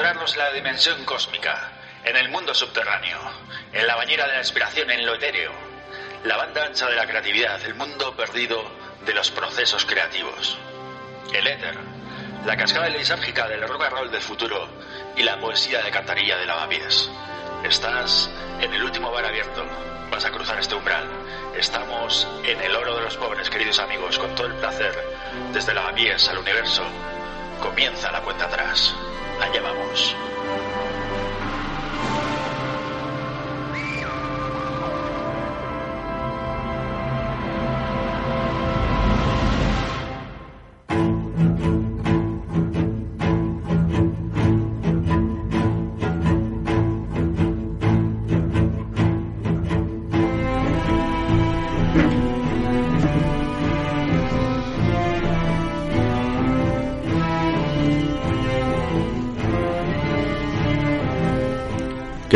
Estamos a punto de adentrarnos en la dimensión cósmica, en el mundo subterráneo, en la bañera de la inspiración, en lo etéreo, la banda ancha de la creatividad, el mundo perdido de los procesos creativos. El éter, la cascada lisérgica del rock and roll del futuro y la poesía de cantarilla de lavapiés. Estás en el último bar abierto. Vas a cruzar este umbral. Estamos en el oro de los pobres, queridos amigos, con todo el placer, desde lavapiés al universo. Comienza la cuenta atrás. Allá vamos.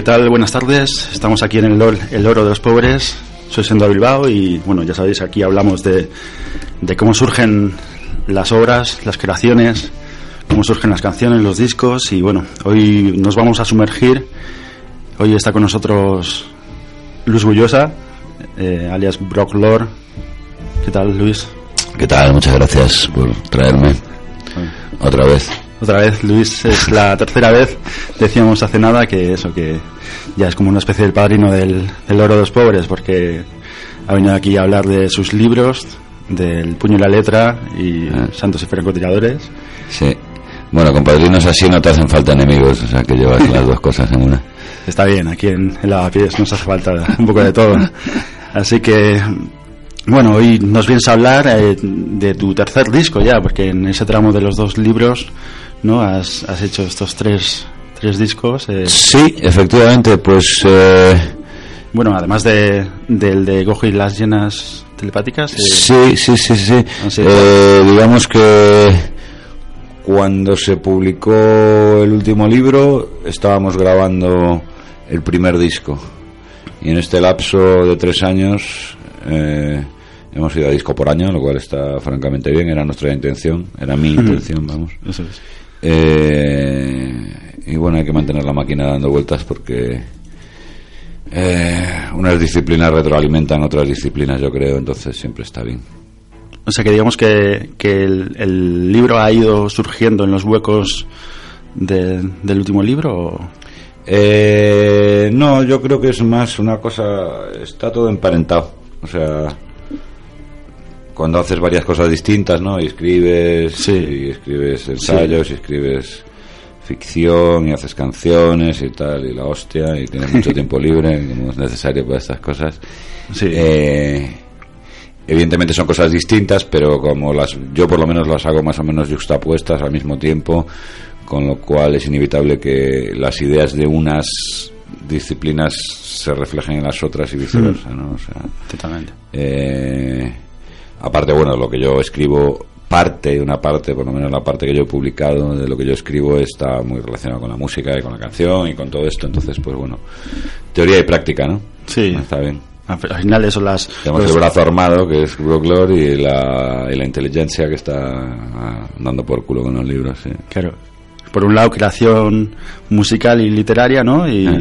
Tal? Buenas tardes. Estamos aquí en el, el Oro de los Pobres. Soy Sendo Bilbao y, bueno, ya sabéis, aquí hablamos de, de cómo surgen las obras, las creaciones, cómo surgen las canciones, los discos y, bueno, hoy nos vamos a sumergir. Hoy está con nosotros Luis Bullosa, eh, alias Brock Lord. ¿Qué tal, Luis? ¿Qué tal? Muchas gracias por traerme otra vez. Otra vez, Luis, es la tercera vez. Decíamos hace nada que eso, que ya es como una especie del padrino del, del oro de los pobres, porque ha venido aquí a hablar de sus libros, del puño y la letra y Ah. Santos y Francotiradores. Sí. Bueno, con padrinos así no te hacen falta enemigos, o sea que llevas las dos cosas en una. Está bien, aquí en, en Lavapiés nos hace falta un poco de todo. Así que, bueno, hoy nos vienes a hablar eh, de tu tercer disco ya, porque en ese tramo de los dos libros, ¿no? Has, has hecho estos tres, tres discos. eh, Sí, efectivamente, pues eh, Bueno, además de, del de Gojo y las llenas telepáticas. eh, sí, sí, sí, sí. Ah, sí. Eh, digamos que cuando se publicó el último libro estábamos grabando el primer disco y en este lapso de tres años eh, hemos ido a disco por año, lo cual está francamente bien, era nuestra intención, era mi intención, vamos. Eso es. Eh, y bueno, hay que mantener la máquina dando vueltas porque eh, unas disciplinas retroalimentan otras disciplinas, yo creo, entonces siempre está bien. O sea que digamos que, que el, el libro ha ido surgiendo en los huecos de- del último libro. o- Eh, no, yo creo que es más una cosa, está todo emparentado. O sea, cuando haces varias cosas distintas, ¿no? Y escribes, Sí. y escribes ensayos, y escribes ficción, y haces canciones y tal, y la hostia, y tienes mucho tiempo libre, como es necesario para estas cosas. Sí. Eh, evidentemente son cosas distintas, pero como las, yo por lo menos las hago más o menos juxtapuestas al mismo tiempo, con lo cual es inevitable que las ideas de unas disciplinas se reflejen en las otras y viceversa, ¿no? O sea, Totalmente. eh, aparte, bueno, lo que yo escribo, parte, una parte, por lo menos la parte que yo he publicado de lo que yo escribo está muy relacionado con la música y con la canción y con todo esto, entonces, pues bueno, teoría y práctica, ¿no? Sí. Está bien. Al al final eso las... Tenemos los- el brazo armado, que es Brooklord, y la, y la inteligencia que está ah, dando por culo con los libros. sí. Claro. Por un lado, creación musical y literaria, ¿no? Y, Ah.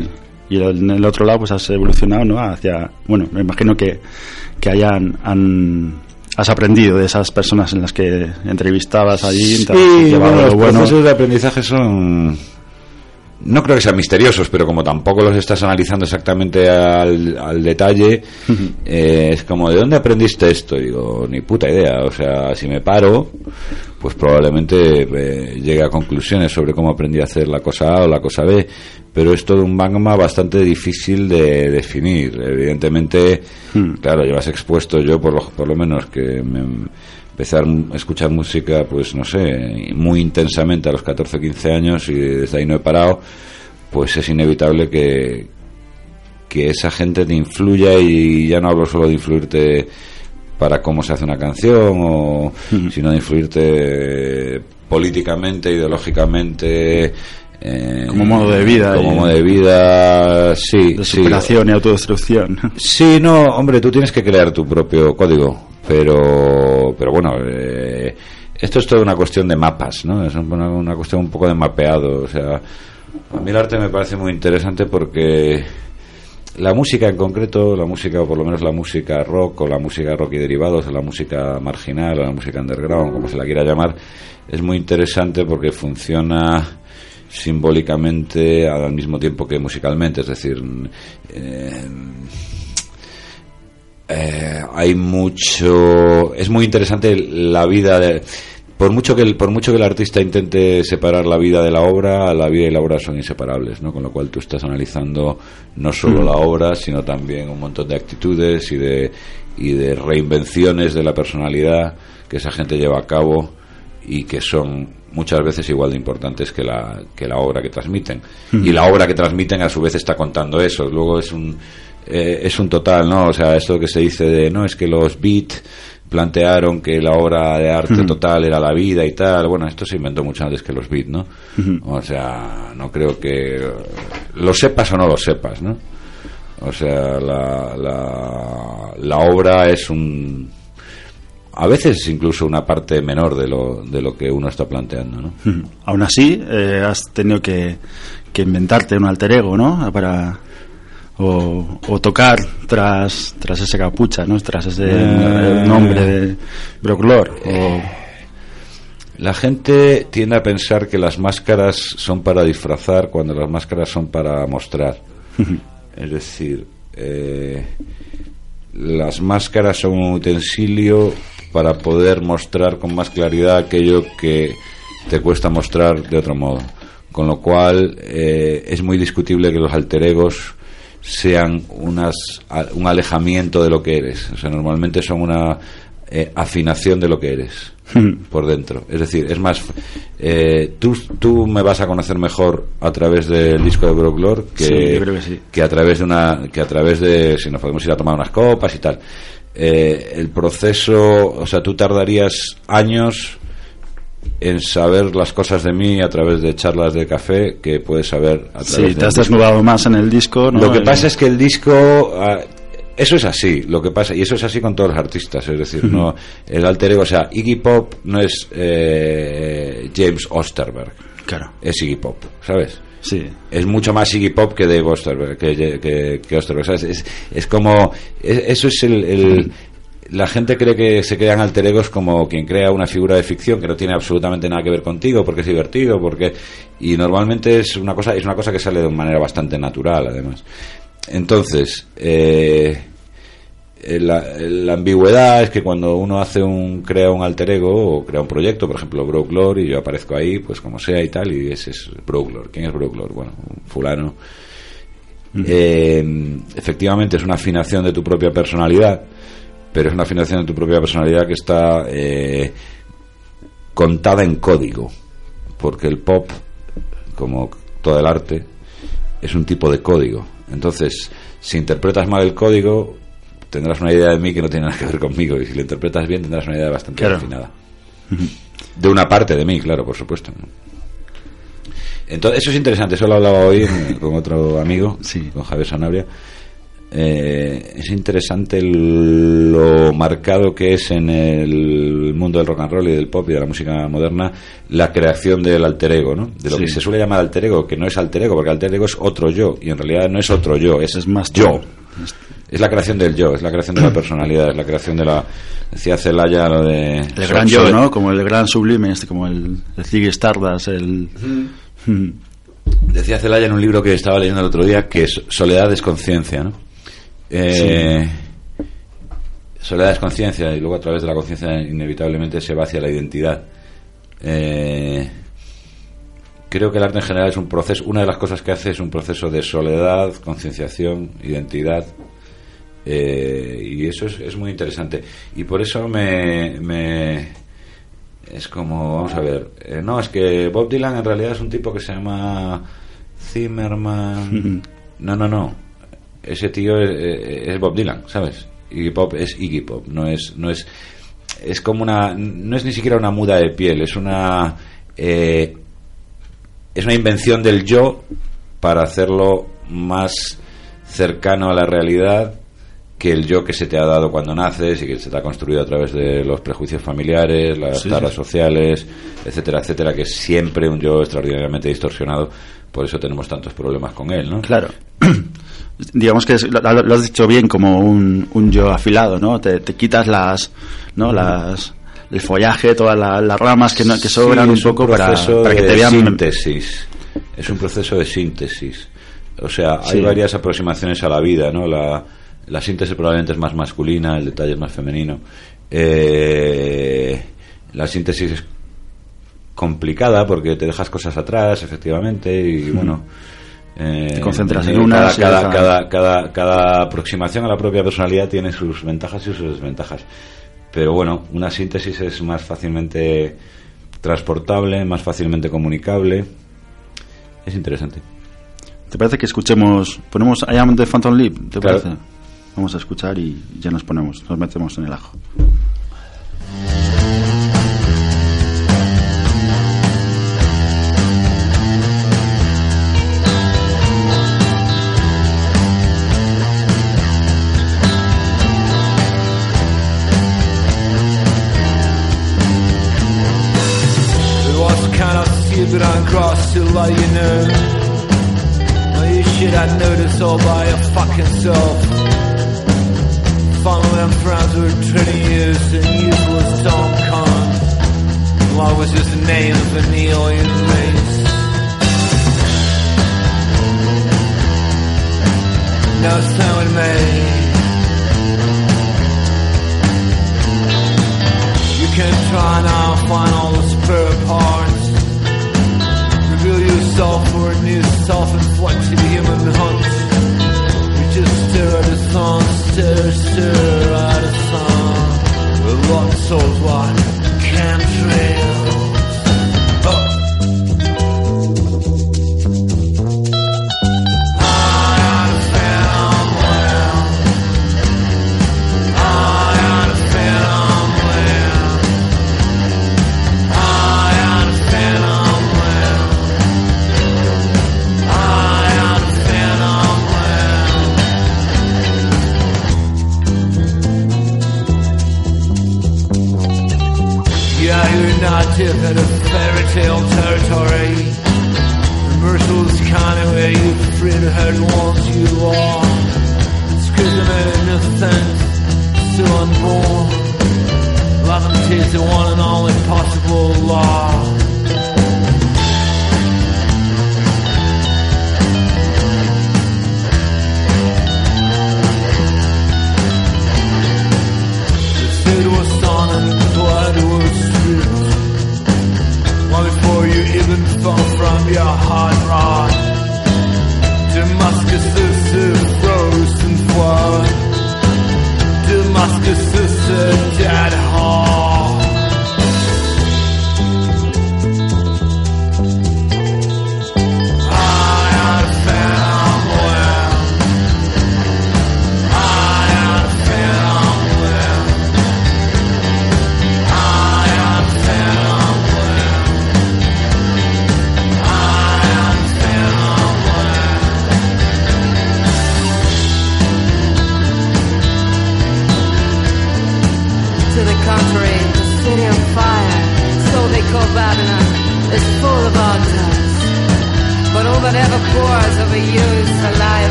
y en el otro lado, pues has evolucionado, ¿no? Hacia... Bueno, me imagino que, que hayan... Han, has aprendido de esas personas en las que entrevistabas allí, Sí, bueno, lo los bueno. procesos de aprendizaje son... No creo que sean misteriosos, pero como tampoco los estás analizando exactamente al, al detalle, eh, es como, ¿de dónde aprendiste esto? Y digo, ni puta idea. O sea, si me paro, pues probablemente eh, llegue a conclusiones sobre cómo aprendí a hacer la cosa A o la cosa B. Pero es todo un magma bastante difícil de definir. Evidentemente, claro, llevas expuesto yo, por lo, por lo menos, que me empecé a escuchar música, pues no sé, muy intensamente a los 14 o 15 años y desde ahí no he parado, pues es inevitable que, que esa gente te influya y ya no hablo solo de influirte para cómo se hace una canción, o, sino de influirte políticamente, ideológicamente. eh, Como modo de vida Como y- modo de vida, sí. de sí. superación y autodestrucción. Sí, no, hombre, tú tienes que crear tu propio código, pero, pero bueno, eh, esto es toda una cuestión de mapas, ¿no? Es una, cuestión un poco de mapeado. O sea, a mí el arte me parece muy interesante porque la música en concreto, la música, o por lo menos la música rock, o la música rock y derivados, o la música marginal, o la música underground, como se la quiera llamar, es muy interesante porque funciona simbólicamente al mismo tiempo que musicalmente, es decir, eh, eh, hay mucho, es muy interesante la vida de por mucho que el, por mucho que el artista intente separar la vida de la obra, la vida y la obra son inseparables, ¿no? Con lo cual tú estás analizando no solo mm. la obra, sino también un montón de actitudes y de y de reinvenciones de la personalidad que esa gente lleva a cabo y que son muchas veces igual de importantes que la, que la obra que transmiten. Mm. Y la obra que transmiten a su vez está contando eso. Luego es un, eh, es un total, ¿no? O sea, esto que se dice de, no, es que los beats plantearon que la obra de arte total era la vida y tal. Bueno, esto se inventó mucho antes que los beats, ¿no? O sea, no creo que lo sepas o no lo sepas, ¿no? O sea, la, la, la obra es un a veces incluso una parte menor de lo, de lo que uno está planteando, ¿no? Aún así, eh, has tenido que, que inventarte un alter ego, ¿no? Para o, tocar tras tras esa capucha, ¿no? Tras ese eh, nombre de Brocklor. La gente tiende a pensar que las máscaras son para disfrazar cuando las máscaras son para mostrar. es decir, eh, las máscaras son un utensilio para poder mostrar con más claridad aquello que te cuesta mostrar de otro modo. Con lo cual eh, es muy discutible que los alter egos sean unas, un alejamiento de lo que eres. O sea, normalmente son una eh, afinación de lo que eres hmm. por dentro. Es decir, es más, eh, tú, tú me vas a conocer mejor a través del disco de Brooklyn que, que, a través de una, que a través de, si nos podemos ir a tomar unas copas y tal. Eh, el proceso, o sea, tú tardarías años en saber las cosas de mí a través de charlas de café que puedes saber a través sí, te has desnudado más en el disco lo que pasa es que el disco ah, eso es así lo que pasa y eso es así con todos los artistas es decir no el alter ego o sea Iggy Pop no es eh, James Osterberg claro es Iggy Pop sabes Sí. Es mucho más Iggy Pop que Dave Osterberg, que, que, Osterberg. ¿sabes? Es, es como. eso es el, la gente cree que se crean alter egos como quien crea una figura de ficción que no tiene absolutamente nada que ver contigo porque es divertido porque y normalmente es una cosa es una cosa que sale de una manera bastante natural además. Entonces eh, eh, la, ambigüedad es que cuando uno hace un crea un alter ego o crea un proyecto por ejemplo Brooklor y yo aparezco ahí pues como sea y tal y ese es Brooklor quién es Brooklor bueno un fulano. Eh, efectivamente es una afinación de tu propia personalidad pero es una afinación de tu propia personalidad que está eh, contada en código, porque el pop, como todo el arte, es un tipo de código. Entonces, si interpretas mal el código, tendrás una idea de mí que no tiene nada que ver conmigo, y si lo interpretas bien, tendrás una idea bastante refinada. De una parte de mí, claro, por supuesto. Entonces, eso es interesante, eso lo hablaba hoy con otro amigo, sí. con Javier Sanabria eh, es interesante lo marcado que es en el mundo del rock and roll y del pop y de la música moderna la creación del alter ego, ¿no? De lo que se suele llamar alter ego, que no es alter ego, porque alter ego es otro yo, y en realidad no es otro yo, es, más yo. Es la creación del yo, es la creación de la personalidad, es la creación de la. Decía Celaya lo de. El gran yo, ¿no? Como el gran sublime, este, como el, el Ziggy Stardust, el. Decía Celaya en un libro que estaba leyendo el otro día que es soledad es conciencia, ¿no? Eh, Soledad es conciencia y luego a través de la conciencia inevitablemente se va hacia la identidad. Eh, creo que el arte en general es un proceso, una de las cosas que hace es un proceso de soledad, concienciación, identidad. Eh, y eso es, muy interesante. Y por eso me, me es como, vamos a ver, eh, no, es que Bob Dylan en realidad es un tipo que se llama Zimmerman. No, no, no ese tío es, Bob Dylan, ¿sabes? Iggy Pop es Iggy Pop, no es, no es, es como una, no es ni siquiera una muda de piel, es una, eh, es una invención del yo para hacerlo más cercano a la realidad que el yo que se te ha dado cuando naces y que se te ha construido a través de los prejuicios familiares, las Sí, taras sí. sociales, etcétera, etcétera, que es siempre un yo extraordinariamente distorsionado. Por eso tenemos tantos problemas con él, ¿no? Claro. Digamos que es- lo, lo has dicho bien como un, un yo afilado, ¿no? Te, te quitas las, ¿no? Las, el follaje, todas la- las ramas que, no- que sobran Sí, un poco para, para que de te vean. síntesis. Es un proceso de síntesis. O sea, hay varias aproximaciones a la vida, ¿no? La, la síntesis probablemente es más masculina, el detalle es más femenino. Eh, la síntesis es complicada porque te dejas cosas atrás, efectivamente, y bueno. eh, Te concentras en cada- y cada, cada, cada, cada aproximación a la propia personalidad tiene sus ventajas y sus desventajas. Pero bueno, una síntesis es más fácilmente transportable, más fácilmente comunicable. Es interesante. ¿Te parece que escuchemos, ponemos I Am the Phantom Leap? ¿Te Claro. parece? Vamos a escuchar y ya nos ponemos, nos metemos en el ajo. Family and friends were 20 years and was Tom Con. Love was just the name of an alien race. No sound with me. You can try now, find all the spare parts. Reveal yourself for a new self-inflected human hunt. You just stare at the sun, sisters stir, write a song with what souls can't.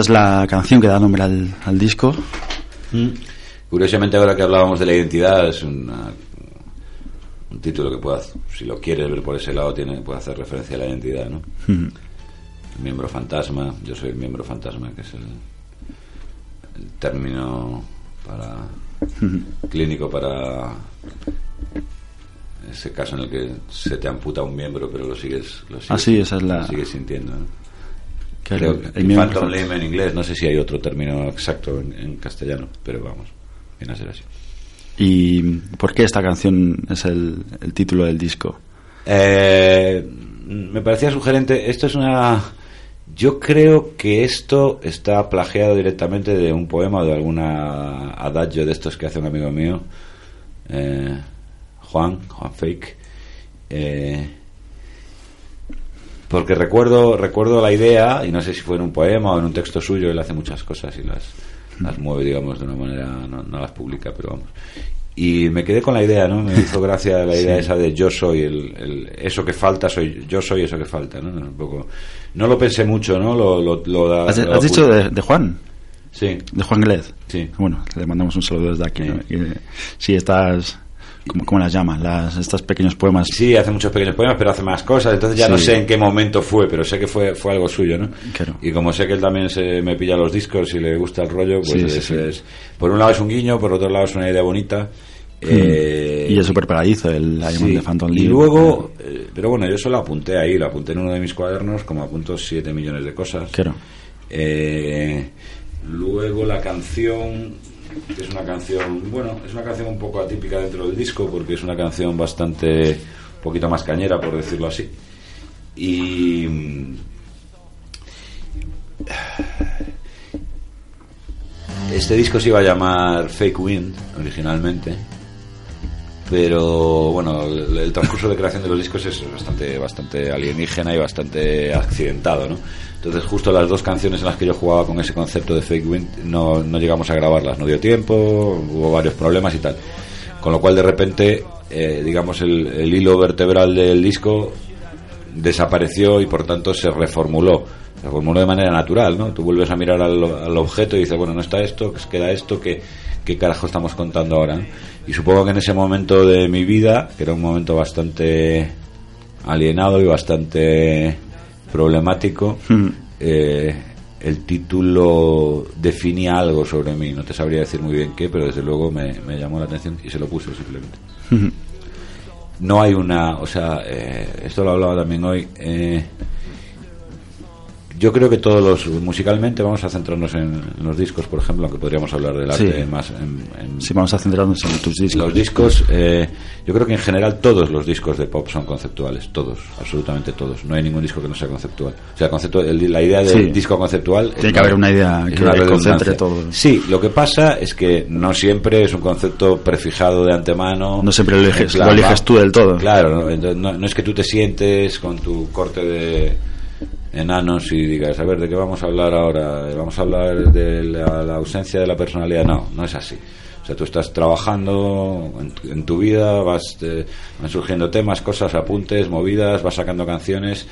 Esta es la canción que da nombre al, al disco. Curiosamente, ahora que hablábamos de la identidad, es una- un título que pueda, si lo quieres ver por ese lado, tiene, puede hacer referencia a la identidad, ¿no? El miembro fantasma, yo soy el miembro fantasma, que es el, el término para clínico para ese caso en el que se te amputa un miembro pero lo sigues, lo sigues, Ah, sí, esa es la- lo sigues sintiendo. ¿no? Que Creo que miembro- Phantom Limb en inglés, no sé si hay otro término exacto en, en castellano, pero vamos, viene a ser así. ¿Y por qué esta canción es el, el título del disco? Eh, me parecía sugerente. Esto es una. Yo creo que esto está plagiado directamente de un poema o de alguna adagio de estos que hace un amigo mío, eh, Juan, Juan Fake. Eh, porque recuerdo recuerdo la idea, y no sé si fue en un poema o en un texto suyo, él hace muchas cosas y las, las mueve, digamos, de una manera, no, no las publica, pero vamos. Y me quedé con la idea, ¿no? Me hizo gracia la idea esa de yo soy, el, el- eso que falta, soy yo soy eso que falta, ¿no? Un poco, no lo pensé mucho, ¿no? Lo, lo, lo da- ¿Has, lo has dicho de, de Juan? Sí, De Juan Glez. Sí. Bueno, le mandamos un saludo desde aquí. Sí. ¿no? Y, sí, estas. ¿Cómo, cómo las llaman? Las, estos pequeños poemas. sí, hace muchos pequeños poemas, pero hace más cosas, entonces ya no sé en qué momento fue, pero sé que fue, fue algo suyo, ¿no? Claro. Y como sé que él también se me pilla los discos y le gusta el rollo, pues Sí, es- sí, es- por un lado es un guiño, por otro lado es una idea bonita. eh, y es súper pegadizo el Sí, de Phantom y Limb. luego, eh, pero bueno, yo eso lo apunté ahí, lo apunté en uno de mis cuadernos, como apunto 7 millones de cosas. Claro. Eh, luego la canción, es una canción, bueno, es una canción un poco atípica dentro del disco, porque es una canción bastante, un poquito más cañera, por decirlo así. Y. Este disco se iba a llamar Fake Wind originalmente, pero bueno, el, el transcurso de creación de los discos es bastante, bastante alienígena y bastante accidentado, ¿no? Entonces justo las dos canciones en las que yo jugaba con ese concepto de Fake Wind no, no llegamos a grabarlas, no dio tiempo, hubo varios problemas y tal. Con lo cual de repente, eh, digamos, el, hilo vertebral del disco desapareció y por tanto se reformuló. Se reformuló de manera natural, ¿no? Tú vuelves a mirar al, al objeto y dices, bueno, no está esto, queda esto, ¿qué, qué carajo estamos contando ahora? Y supongo que en ese momento de mi vida, que era un momento bastante alienado y bastante problemático, eh, el título definía algo sobre mí. No te sabría decir muy bien qué, pero desde luego me, me llamó la atención y se lo puse simplemente no hay una, o sea, eh, esto lo hablaba también hoy. eh, yo creo que todos los, musicalmente, vamos a centrarnos en, en los discos, por ejemplo, aunque podríamos hablar del arte Sí. más en, en Sí, vamos a centrarnos en tus discos. los discos. eh, yo creo que en general todos los discos de pop son conceptuales, todos, absolutamente todos. No hay ningún disco que no sea conceptual. O sea, concepto, el- la idea del Sí. disco conceptual. Tiene que haber una idea que una concentre todo. Sí, lo que pasa es que no siempre es un concepto prefijado de antemano. No siempre lo eliges- lo eliges tú del todo. Claro, ¿no? No, no es que tú te sientes con tu corte de enanos y digas, a ver, ¿de qué vamos a hablar ahora? ¿Vamos a hablar de la, la ausencia de la personalidad? No, no es así. O sea, tú estás trabajando en, tu- en tu vida, vas eh, van surgiendo temas, cosas, apuntes, movidas, vas sacando canciones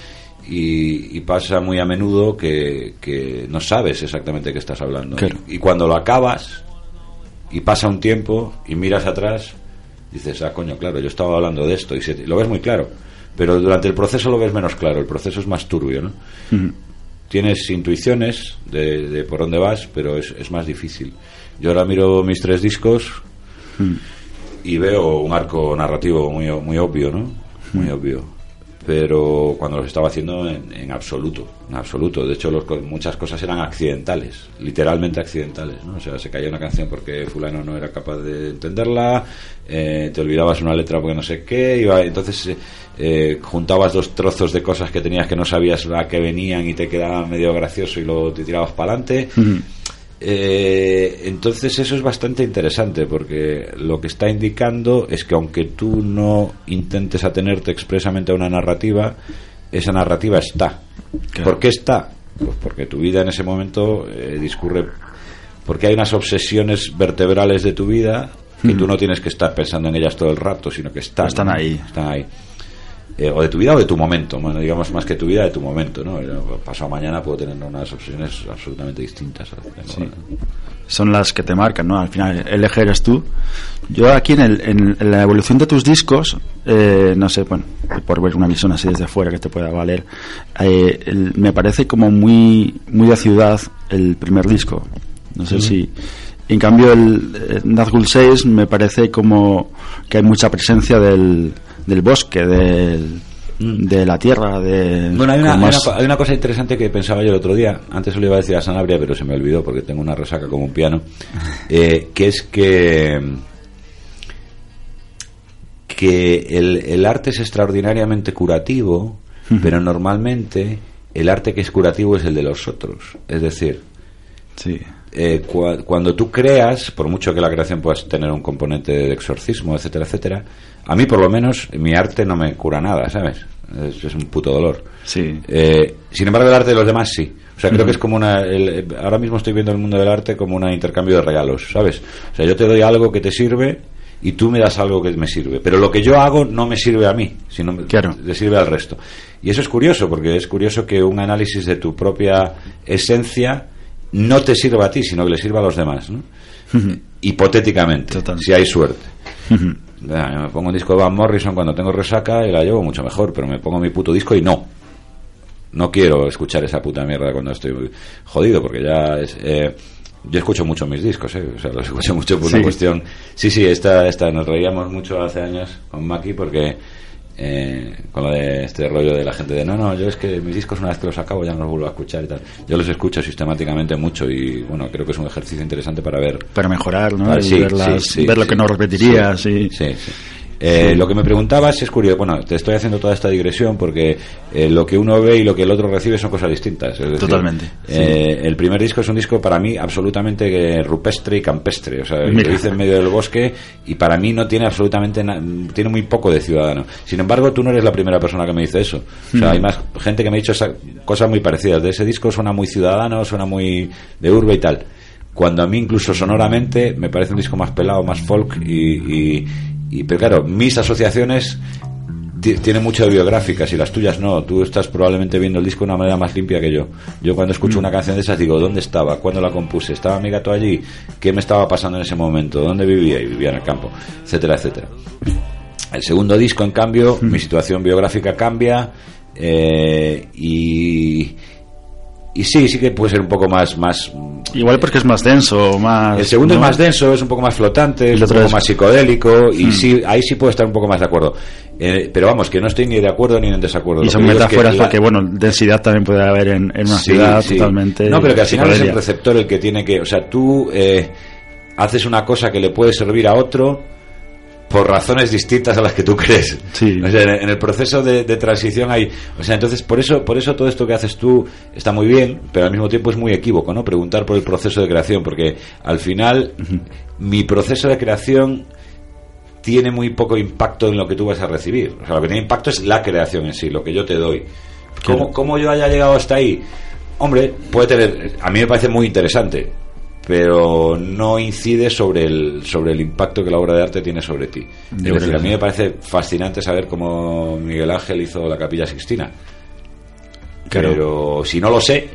y, y pasa muy a menudo que, que no sabes exactamente qué estás hablando. Claro. Y cuando lo acabas y pasa un tiempo y miras atrás, dices, ah, coño, claro, yo estaba hablando de esto y se- lo ves muy claro. Pero durante el proceso lo ves menos claro, el proceso es más turbio, ¿no? Tienes intuiciones de, de por dónde vas, pero es, es más difícil. Yo ahora miro mis tres discos y veo un arco narrativo muy, muy obvio, ¿no? Muy obvio. Pero cuando los estaba haciendo en, en absoluto, en absoluto. De hecho, los muchas cosas eran accidentales, literalmente accidentales, ¿no? O sea, se caía una canción porque fulano no era capaz de entenderla, eh, te olvidabas una letra porque no sé qué, iba, entonces eh, juntabas dos trozos de cosas que tenías que no sabías a qué venían y te quedaba medio gracioso y luego te tirabas para adelante. Eh, entonces eso es bastante interesante porque lo que está indicando es que aunque tú no intentes atenerte expresamente a una narrativa, esa narrativa está. Claro. ¿Por qué está? Pues porque tu vida en ese momento eh, discurre porque hay unas obsesiones vertebrales de tu vida que tú no tienes que estar pensando en ellas todo el rato, sino que están, ahí. Están ahí. Eh, o de tu vida o de tu momento, bueno, digamos más que tu vida, de tu momento, ¿no? Pasado mañana puedo tener unas obsesiones absolutamente distintas. ahora. son las que te marcan, ¿no? Al final, el eje eres tú. Yo aquí en, el- en- la evolución de tus discos, eh, no sé, bueno, por ver una visión así desde fuera que te pueda valer, eh, el- me parece como muy, muy de ciudad el primer disco. No sé si... En cambio, el eh, Nazgul 6 me parece como que hay mucha presencia del, del bosque, del, de la tierra, de... Bueno, hay una, hay una co- hay una cosa interesante que pensaba yo el otro día. Antes se lo iba a decir a Sanabria, pero se me olvidó porque tengo una resaca como un piano. eh, que es que. que el, el arte es extraordinariamente curativo, pero normalmente el arte que es curativo es el de los otros. Es decir, Sí. Eh, cua- cuando tú creas, por mucho que la creación pueda tener un componente de exorcismo, etcétera, etcétera, a mí por lo menos mi arte no me cura nada, ¿sabes? Es, es un puto dolor. Sí. Eh, sin embargo, el arte de los demás sí. O sea, creo que es como una. el- ahora mismo estoy viendo el mundo del arte como un intercambio de regalos, ¿sabes? O sea, yo te doy algo que te sirve y tú me das algo que me sirve. Pero lo que yo hago no me sirve a mí, sino me- Claro. le sirve al resto. Y eso es curioso, porque es curioso que un análisis de tu propia esencia no te sirva a ti, sino que le sirva a los demás, ¿no? Hipotéticamente, Total. si hay suerte. Ya, yo me pongo un disco de Van Morrison cuando tengo resaca y la llevo mucho mejor, pero me pongo mi puto disco y no. No quiero escuchar esa puta mierda cuando estoy jodido, porque ya es. eh, yo escucho mucho mis discos, ¿eh? o sea, los escucho mucho por Sí. una cuestión. Sí, sí, esta, esta nos reíamos mucho hace años con Maki porque. Eh, con lo de este rollo de la gente de no, no, yo es que mis discos una vez que los acabo ya no los vuelvo a escuchar y tal. Yo los escucho sistemáticamente mucho y bueno, creo que es un ejercicio interesante para ver Para mejorar, ¿no? Y sí, ver, las- sí, sí, ver lo que no repetirías. Sí, sí. Eh, Lo que me preguntabas es curioso. Bueno, te estoy haciendo toda esta digresión porque eh, lo que uno ve y lo que el otro recibe son cosas distintas. decir, Totalmente, eh, El primer disco es un disco para mí absolutamente rupestre y campestre. O sea, Mira. lo hice en medio del bosque y para mí no tiene absolutamente na- tiene muy poco de ciudadano. Sin embargo, tú no eres la primera persona que me dice eso. O Hmm. sea, hay más gente que me ha dicho cosas muy parecidas. De ese disco suena muy ciudadano, suena muy de urbe y tal cuando a mí incluso sonoramente me parece un disco más pelado, más folk y, y- y- pero claro, mis asociaciones ti- tienen mucho de biográficas y las tuyas no, tú estás probablemente viendo el disco de una manera más limpia que yo. Yo cuando escucho una canción de esas digo, ¿dónde estaba? ¿Cuándo la compuse? ¿Estaba mi gato allí? ¿Qué me estaba pasando en ese momento? ¿Dónde vivía? Y vivía en el campo, etcétera, etcétera. El segundo disco, en cambio, mi situación biográfica cambia eh, y, y sí, sí que puede ser un poco más, más Igual porque es más denso, más... el segundo ¿no? es más denso, es un poco más flotante, es un poco es- más psicodélico y sí, ahí sí puedo estar un poco más de acuerdo. Eh, pero vamos, que no estoy ni de acuerdo ni en desacuerdo. Y Lo son que es que metáforas la- porque, bueno, densidad también puede haber en, en una Sí, ciudad sí. totalmente... No, pero que al final es el receptor el que tiene que. O sea, tú eh, haces una cosa que le puede servir a otro por razones distintas a las que tú crees. Sí. O sea, en, el proceso de, de transición hay. O sea, entonces, por eso, por eso todo esto que haces tú está muy bien, pero al mismo tiempo es muy equívoco, ¿no? Preguntar por el proceso de creación, porque al final mi proceso de creación tiene muy poco impacto en lo que tú vas a recibir. O sea, lo que tiene impacto es la creación en sí, lo que yo te doy. ¿Cómo, cómo yo haya llegado hasta ahí? Hombre, puede tener. A mí me parece muy interesante, pero no incide sobre el, sobre el impacto que la obra de arte tiene sobre ti. Es decir, a mí me parece fascinante saber cómo Miguel Ángel hizo la Capilla Sixtina. Claro. Pero si no lo sé,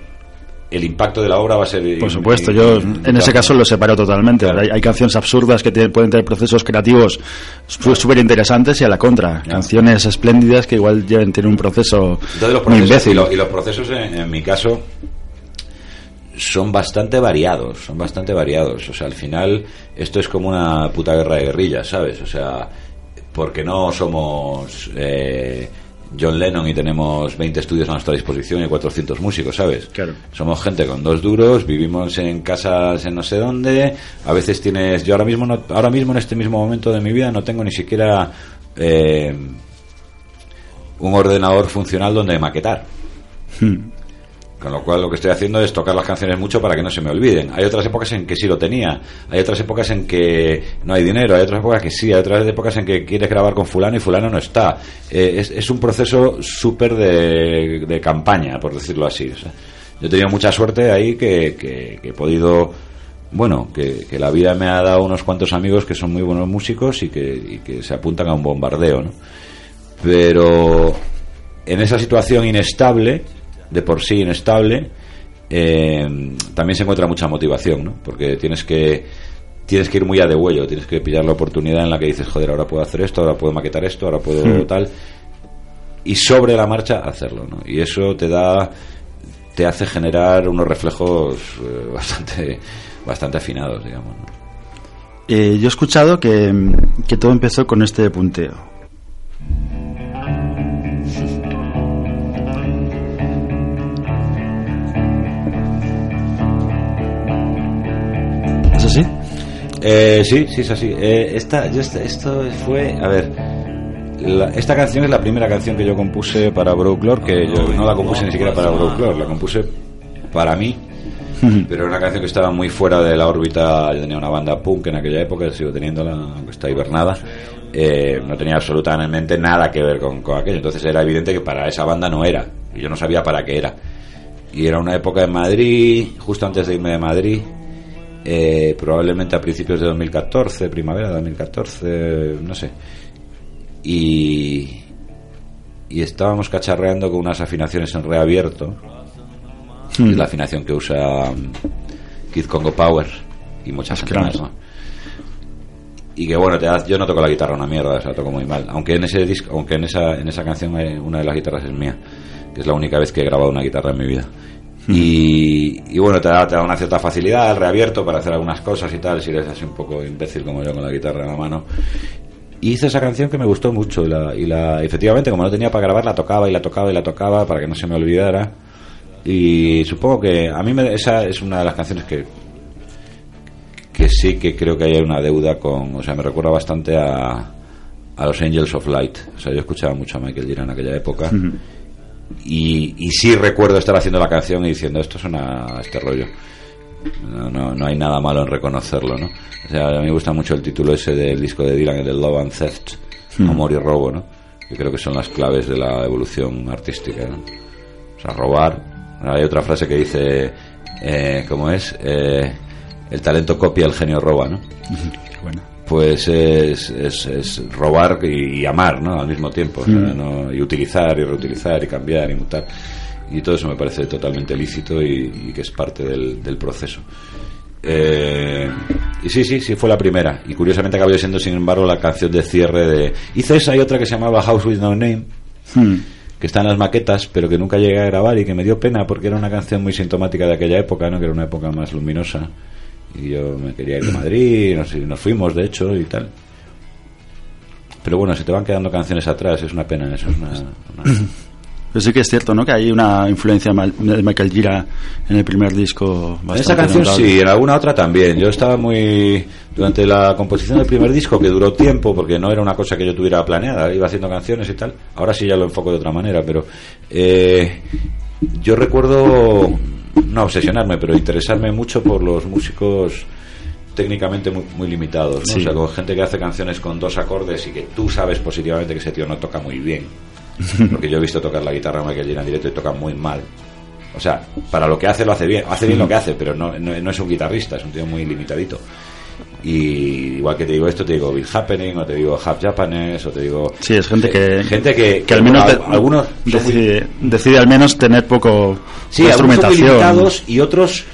el impacto de la obra va a ser. Por supuesto, yo en ese caso lo separo totalmente. Claro. Hay, hay canciones absurdas que tienen- pueden tener procesos creativos súper interesantes y a la contra. Canciones espléndidas que igual tienen un proceso Entonces los muy imbécil. y, lo- y los procesos en, en mi caso son bastante variados, son bastante variados. O sea, al final esto es como una puta guerra de guerrillas, ¿sabes? O sea, porque no somos eh, John Lennon y tenemos 20 estudios a nuestra disposición y 400 músicos, ¿sabes? Claro. Somos gente con dos duros, vivimos en casas en no sé dónde, a veces tienes... Yo ahora mismo, no, ahora mismo en este mismo momento de mi vida no tengo ni siquiera... eh, un ordenador funcional donde maquetar. Con lo cual lo que estoy haciendo es tocar las canciones mucho para que no se me olviden. Hay otras épocas en que sí lo tenía, hay otras épocas en que no hay dinero, hay otras épocas que sí, hay otras épocas en que quieres grabar con fulano y fulano no está. Eh, es, es un proceso súper de, campaña, por decirlo así. Yo he tenido mucha suerte ahí que, que- he podido... Bueno, que, que la vida me ha dado unos cuantos amigos que son muy buenos músicos y que, y que se apuntan a un bombardeo, ¿no? pero en esa situación inestable, de por sí inestable, eh, también se encuentra mucha motivación, ¿no? Porque tienes que tienes que ir muy a de huello, tienes que pillar la oportunidad en la que dices, joder, ahora puedo hacer esto, ahora puedo maquetar esto, ahora puedo tal, y sobre la marcha hacerlo, ¿no? Y eso te da te hace generar unos reflejos eh, bastante bastante afinados, digamos. ¿no? Eh, yo he escuchado que, que todo empezó con este punteo. Eh, sí, sí, es así. Eh, esta, yo esta- esto fue, a ver, la- esta canción es la primera canción que yo compuse para Brooklyn, que yo no la compuse ni siquiera para Brooklyn, la compuse para mí, pero era una canción que estaba muy fuera de la órbita. Yo tenía una banda punk en aquella época, sigo teniéndola, aunque está hibernada. Eh, no tenía absolutamente nada que ver con, con aquello. Entonces era evidente que para esa banda no era. Y yo no sabía para qué era. Y era una época en Madrid, justo antes de irme de Madrid, eh, probablemente a principios de 2014, primavera de 2014, no sé. Y, y estábamos cacharreando con unas afinaciones en reabierto, que es la afinación que usa um, Kid Congo Power y muchas crans. ¿no? Y que bueno, te das- yo no toco la guitarra una mierda, o sea, toco muy mal. Aunque en ese disco, aunque en esa, en esa canción hay- una de las guitarras es mía, que es la única vez que he grabado una guitarra en mi vida. Y, bueno, te da, te da una cierta facilidad, el reabierto para hacer algunas cosas y tal, si eres así un poco imbécil como yo con la guitarra en la mano. Y hice esa canción que me gustó mucho y la, y la efectivamente como no tenía para grabar la tocaba y la tocaba y la tocaba para que no se me olvidara. Y supongo que a mí me- esa es una de las canciones que que sí que creo que hay una deuda con, o sea, me recuerda bastante a, a los Angels of Light. O sea, yo escuchaba mucho a Michael Gira en aquella época. Y, y sí recuerdo estar haciendo la canción y diciendo, esto suena a este rollo. No, no, no hay nada malo en reconocerlo, ¿no? O sea, a mí me gusta mucho el título ese del disco de Dylan, el de Love and Theft, Amor y Robo, ¿no? Que creo que son las claves de la evolución artística, ¿no? O sea, robar. Hay otra frase que dice, eh, ¿cómo es? Eh, el talento copia, el genio roba, ¿no? Bueno. Pues es, es, es robar y, y amar, ¿no? Al mismo tiempo. o sea, ¿no? Y utilizar y reutilizar y cambiar y mutar. Y todo eso me parece totalmente lícito y, y que es parte del, del proceso. Eh, y sí, sí, sí fue la primera. Y curiosamente acabó siendo, sin embargo, la canción de cierre de... Hice esa y otra que se llamaba House with No Name, Hmm. que está en las maquetas, pero que nunca llegué a grabar y que me dio pena porque era una canción muy sintomática de aquella época, ¿no? Que era una época más luminosa. Y yo me quería ir de Madrid, nos, nos fuimos, de hecho, y tal. Pero bueno, se te van quedando canciones atrás, es una pena, eso es una... una- Pero sí que es cierto, ¿no? Que hay una influencia de Michael Gira en el primer disco En esta canción notable. sí, en alguna otra también. Yo estaba muy... Durante la composición del primer disco, que duró tiempo, porque no era una cosa que yo tuviera planeada, iba haciendo canciones y tal. Ahora sí ya lo enfoco de otra manera, pero... eh, yo recuerdo, no obsesionarme, pero interesarme mucho por los músicos técnicamente muy, muy limitados, ¿no? Sí. O sea, con gente que hace canciones con dos acordes y que tú sabes positivamente que ese tío no toca muy bien. Porque yo he visto tocar la guitarra Michael Gira en directo y toca muy mal. O sea, para lo que hace lo hace bien, hace bien lo que hace, pero no, no, no es un guitarrista, es un tío muy limitadito. Y igual que te digo esto, te digo Bill Happening, o te digo Half Japanese, o te digo... Sí, es gente que, gente que, que al menos de- algunos muy- decide, decide al menos tener poco Sí, son instrumentación. limitados y otros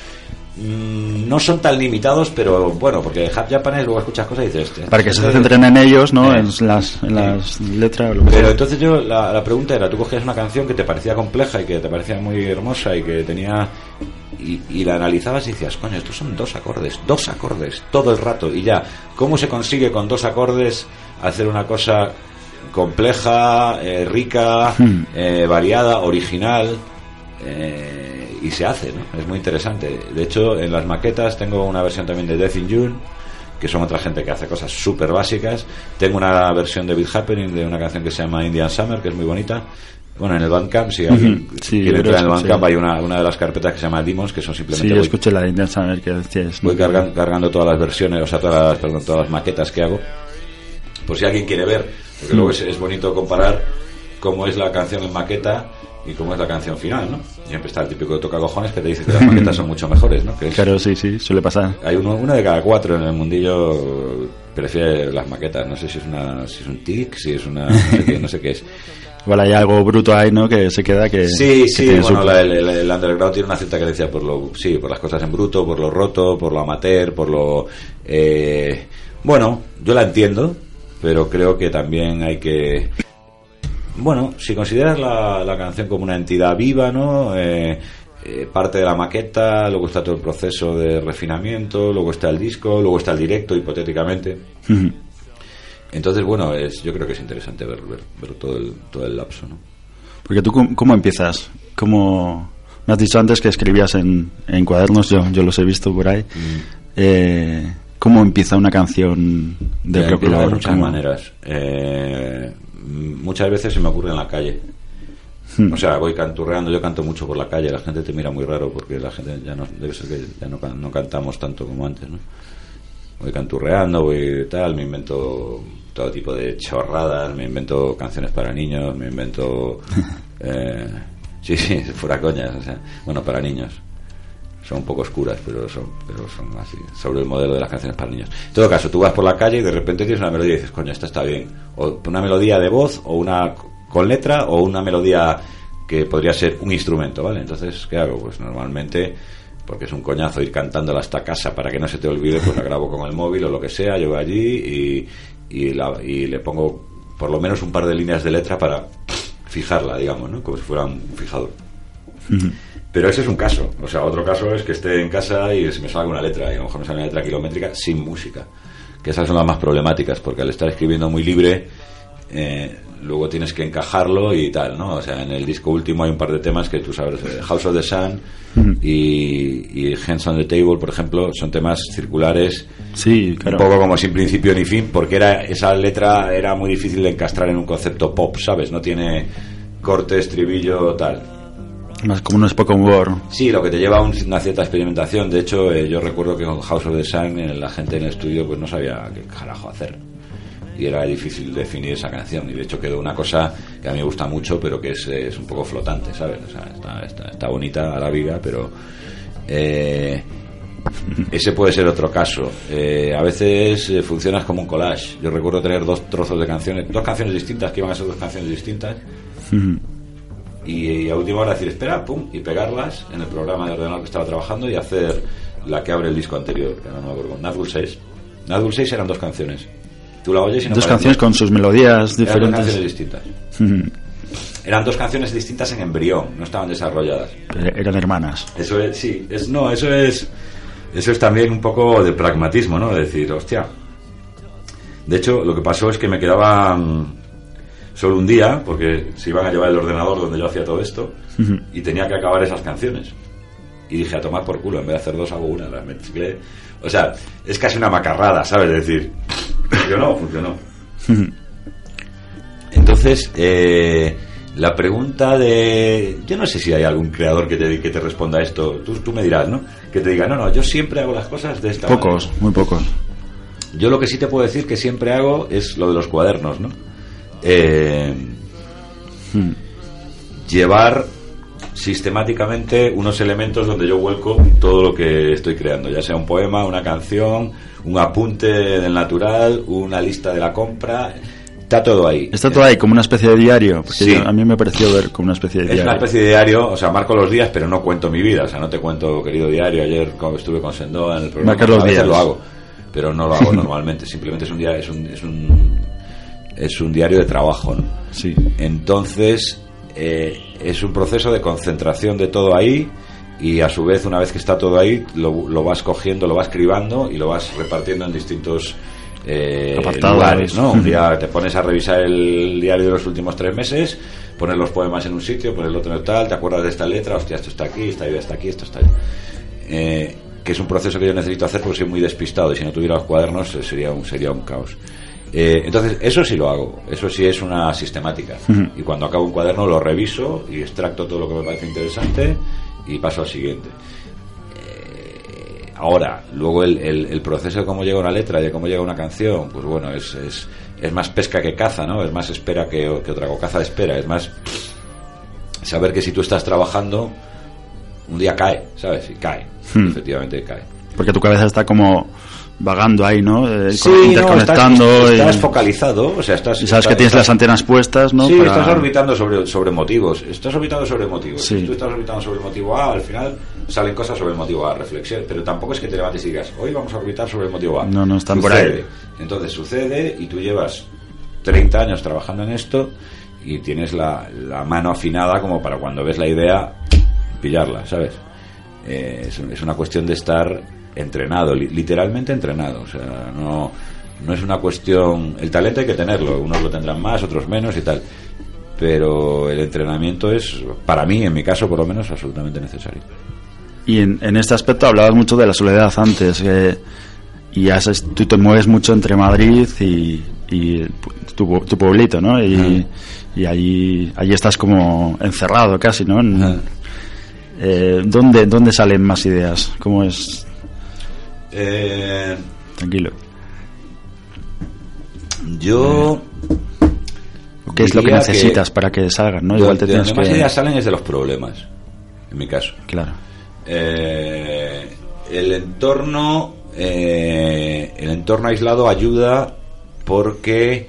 mm, no son tan limitados, pero bueno, porque Half Japanese luego escuchas cosas y dices... "Hostia, para que se este- centren en ellos, ¿no? Eh. En las, en las letras. lo que Pero sea. entonces yo, la, la pregunta era, tú cogías una canción que te parecía compleja y que te parecía muy hermosa y que tenía... Y, y la analizabas y decías, coño, estos son dos acordes, dos acordes, todo el rato. Y ya, ¿cómo se consigue con dos acordes hacer una cosa compleja, eh, rica, Hmm. eh, variada, original? eh, y se hace, ¿no? Es muy interesante. De hecho, en las maquetas tengo una versión también de Death in June, que son otra gente que hace cosas súper básicas. Tengo una versión de Beat Happening de una canción que se llama Indian Summer, que es muy bonita. Bueno, en el Bandcamp, si alguien sí, quiere yo entrar en el Bandcamp, sí. hay una, una de las carpetas que se llama Demons, que son Sí, simplemente... yo voy- escuché la de Indian Summer que decías. voy cargan- cargando todas las versiones, o sea, todas las, perdón, todas las maquetas que hago. Por si alguien quiere ver, porque luego es, es bonito comparar cómo es la canción en maqueta y cómo es la canción final, ¿no? Siempre está el típico tocacojones que te dice que las maquetas son mucho mejores, ¿no? Que es- Claro, sí, sí, suele pasar. hay uno, uno de cada cuatro en el mundillo prefiere las maquetas. No sé si es una, si es un tic, si es una, no sé qué, no sé qué es. Igual hay algo bruto ahí, ¿no? Que se queda que. Sí, que sí, bueno, su- la- el, el- el underground tiene una cierta creencia por lo, sí, por las cosas en bruto, por lo roto, por lo amateur, por lo, eh, bueno, yo la entiendo, pero creo que también hay que, bueno, si consideras la, la canción como una entidad viva, ¿no? Eh, eh, parte de la maqueta, luego está todo el proceso de refinamiento, luego está el disco, luego está el directo, hipotéticamente. Entonces, bueno, es, yo creo que es interesante ver, ver, ver todo, el, todo el lapso, ¿no? Porque tú, ¿cómo, cómo empiezas? ¿Cómo... Me has dicho antes que escribías en, en cuadernos, yo, yo los he visto por ahí. Eh, ¿Cómo empieza una canción de de muchas ¿Cómo? maneras. Eh, muchas veces se me ocurre en la calle. Hmm. O sea, voy canturreando, yo canto mucho por la calle, la gente te mira muy raro porque la gente ya no, debe ser que ya no, no cantamos tanto como antes, ¿no? Voy canturreando, voy tal, me invento todo tipo de chorradas, me invento canciones para niños, me invento... eh, sí, sí, fuera coñas, o sea, bueno, para niños. Son un poco oscuras, pero son, pero son así, sobre el modelo de las canciones para niños. En todo caso, tú vas por la calle y de repente tienes una melodía y dices, coño, esta está bien. O una melodía de voz, o una con letra, o una melodía que podría ser un instrumento, ¿vale? Entonces, ¿qué hago? Pues normalmente, porque es un coñazo ir cantándola hasta casa para que no se te olvide, pues la grabo con el móvil o lo que sea, yo voy allí y, y, la- y le pongo por lo menos un par de líneas de letra para fijarla, digamos, ¿no? Como si fuera un fijador. Pero ese es un caso. O sea, otro caso es que esté en casa y se me salga una letra, y a lo mejor me sale una letra kilométrica sin música. Que esas son las más problemáticas, porque al estar escribiendo muy libre, eh, luego tienes que encajarlo y tal, ¿no? O sea, en el disco último hay un par de temas que tú sabes, eh, House of the Sun y, y Hands on the Table, por ejemplo, son temas circulares Sí, claro. un poco como sin principio ni fin, porque era esa letra era muy difícil de encastrar en un concepto pop, ¿sabes? No tiene corte, estribillo, tal. Más como un Spoken Word. Sí, lo que te lleva a un- una cierta experimentación. De hecho, eh, yo recuerdo que con House of the Sun eh, la gente en el estudio pues no sabía qué carajo hacer. Y era difícil definir esa canción. Y de hecho quedó una cosa que a mí me gusta mucho, pero que es, es un poco flotante, ¿sabes? O sea, está, está, está bonita a la viga, pero... eh, ese puede ser otro caso. Eh, a veces eh, funcionas como un collage. Yo recuerdo tener dos trozos de canciones, dos canciones distintas, que iban a ser dos canciones distintas, y, y a última hora decir, espera, pum, y pegarlas en el programa de ordenador que estaba trabajando y hacer la que abre el disco anterior, que no me acuerdo, Nazgul 6. Nazgul 6 eran dos canciones. Tú la oyes y no Dos canciones con sus melodías Eran dos canciones diferentes. distintas. Eran dos canciones distintas en embrión, no estaban desarrolladas. Eh, Eran hermanas. Eso es, sí, es, no, eso es, eso es también un poco de pragmatismo, ¿no? De decir, hostia. De hecho, lo que pasó es que me quedaba mm, solo un día, porque se iban a llevar el ordenador donde yo hacía todo esto, y tenía que acabar esas canciones. Y dije, a tomar por culo, en vez de hacer dos hago una, las mezclé. O sea, es casi una macarrada, ¿sabes? Es decir, funcionó, funcionó. Entonces, eh, la pregunta de... Yo no sé si hay algún creador que te, que te responda esto. Tú, tú me dirás, ¿no? Que te diga, no, no, yo siempre hago las cosas de esta Pocos, manera". muy pocos. Yo lo que sí te puedo decir que siempre hago es lo de los cuadernos, ¿no? Eh, Llevar sistemáticamente unos elementos donde yo vuelco todo lo que estoy creando, ya sea un poema, una canción, un apunte del natural, una lista de la compra, está todo ahí. Está todo ahí como una especie de diario. Porque Sí. a mí me pareció ver como una especie de Es diario. una especie de diario, o sea, marco los días, pero no cuento mi vida, o sea, no te cuento, querido diario, ayer estuve con Sendoa en el programa, Marcas los a veces días. lo hago, pero no lo hago normalmente, simplemente es un día, es un, es un, es un diario de trabajo, ¿no? Sí. Entonces, eh, es un proceso de concentración de todo ahí y a su vez, una vez que está todo ahí, lo, lo vas cogiendo, lo vas cribando y lo vas repartiendo en distintos eh, lugares, ¿no? Un día te pones a revisar el diario de los últimos tres meses, pones los poemas en un sitio, pones el otro en tal, te acuerdas de esta letra, hostia, esto está aquí, esta idea está aquí, esto está allí. Eh, que es un proceso que yo necesito hacer porque soy muy despistado y si no tuviera los cuadernos eh, sería un, sería un caos. Eh, entonces, eso sí lo hago, eso sí es una sistemática. Y cuando acabo un cuaderno lo reviso y extracto todo lo que me parece interesante y paso al siguiente. Eh, ahora, luego el, el- el proceso de cómo llega una letra y de cómo llega una canción, pues bueno, es, es, es más pesca que caza, ¿no? Es más espera que, que otra cosa, caza de espera, es más saber que si tú estás trabajando, un día cae, ¿sabes? Y cae, efectivamente cae. Porque tu cabeza está como vagando ahí, ¿no? Eh, Sí, con- no, interconectando. estás, y- focalizado, o sea, estás... sabes que estás- tienes las antenas puestas, ¿no? Sí, Para- estás orbitando sobre, sobre motivos. Estás orbitando sobre motivos. Sí. Si tú estás orbitando sobre el motivo A, al final salen cosas sobre el motivo A, reflexión. Pero tampoco es que te levantes y digas, hoy vamos a orbitar sobre el motivo A. No, no, están por Sucede. ahí. Entonces sucede y tú llevas 30 años trabajando en esto y tienes la, la mano afinada como para cuando ves la idea, pillarla, ¿sabes? Eh, es, es una cuestión de estar entrenado, li- literalmente entrenado. O sea, no, no es una cuestión. El talento hay que tenerlo, unos lo tendrán más, otros menos y tal. Pero el entrenamiento es, para mí, en mi caso por lo menos, absolutamente necesario. Y en, en este aspecto hablabas mucho de la soledad antes, y has- tú te mueves mucho entre Madrid y, y tu, tu pueblito, ¿no? Y, y allí, allí estás como encerrado casi, ¿no? En- eh, ¿dónde, ¿Dónde salen más ideas? ¿Cómo es? Eh, Tranquilo. yo. ¿Qué es lo que necesitas para que salgan, no? Igual te de tienes que... ideas salen es de los problemas, en mi caso. Claro. Eh, el entorno eh, el entorno aislado ayuda porque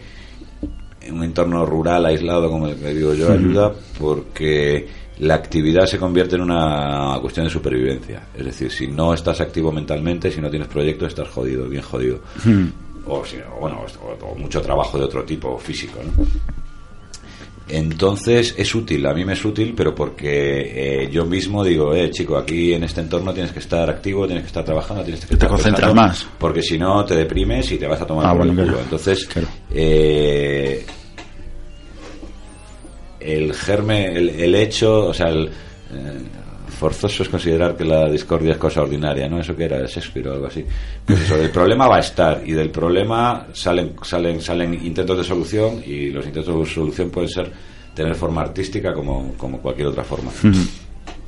un entorno rural aislado como el que digo yo ayuda porque la actividad se convierte en una cuestión de supervivencia es decir si no estás activo mentalmente si no tienes proyectos estás jodido bien jodido o, si- o bueno o, o mucho trabajo de otro tipo físico ¿no? Entonces es útil, a mí me es útil, pero porque eh, yo mismo digo, eh, chico, aquí en este entorno tienes que estar activo, tienes que estar trabajando, tienes que Te estar concentras pensando, más. Porque si no te deprimes y te vas a tomar Ah, por el bueno, culo. claro. Entonces, Claro. eh, el germe, el, el hecho, o sea, el, eh, forzoso es considerar que la discordia es cosa ordinaria, ¿no? Eso que era Shakespeare o algo así. Pues eso, el problema va a estar y del problema salen, salen, salen intentos de solución y los intentos de solución pueden ser tener forma artística como, como cualquier otra forma.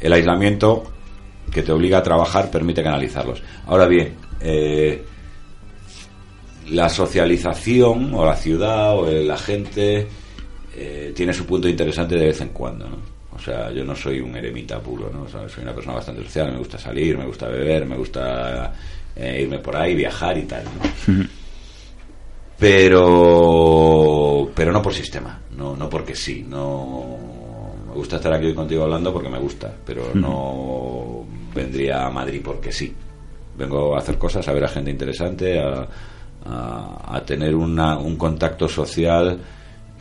El aislamiento que te obliga a trabajar permite canalizarlos. Ahora bien, eh, la socialización o la ciudad o la gente eh, tiene su punto interesante de vez en cuando, ¿no? O sea, yo no soy un eremita puro, ¿no? O sea, soy una persona bastante social, me gusta salir, me gusta beber, me gusta eh, irme por ahí, viajar y tal, ¿no? pero pero no por sistema, no no porque sí, no me gusta estar aquí hoy contigo hablando porque me gusta, pero no vendría a Madrid porque sí. Vengo a hacer cosas, a ver a gente interesante, a, a- a tener una- un contacto social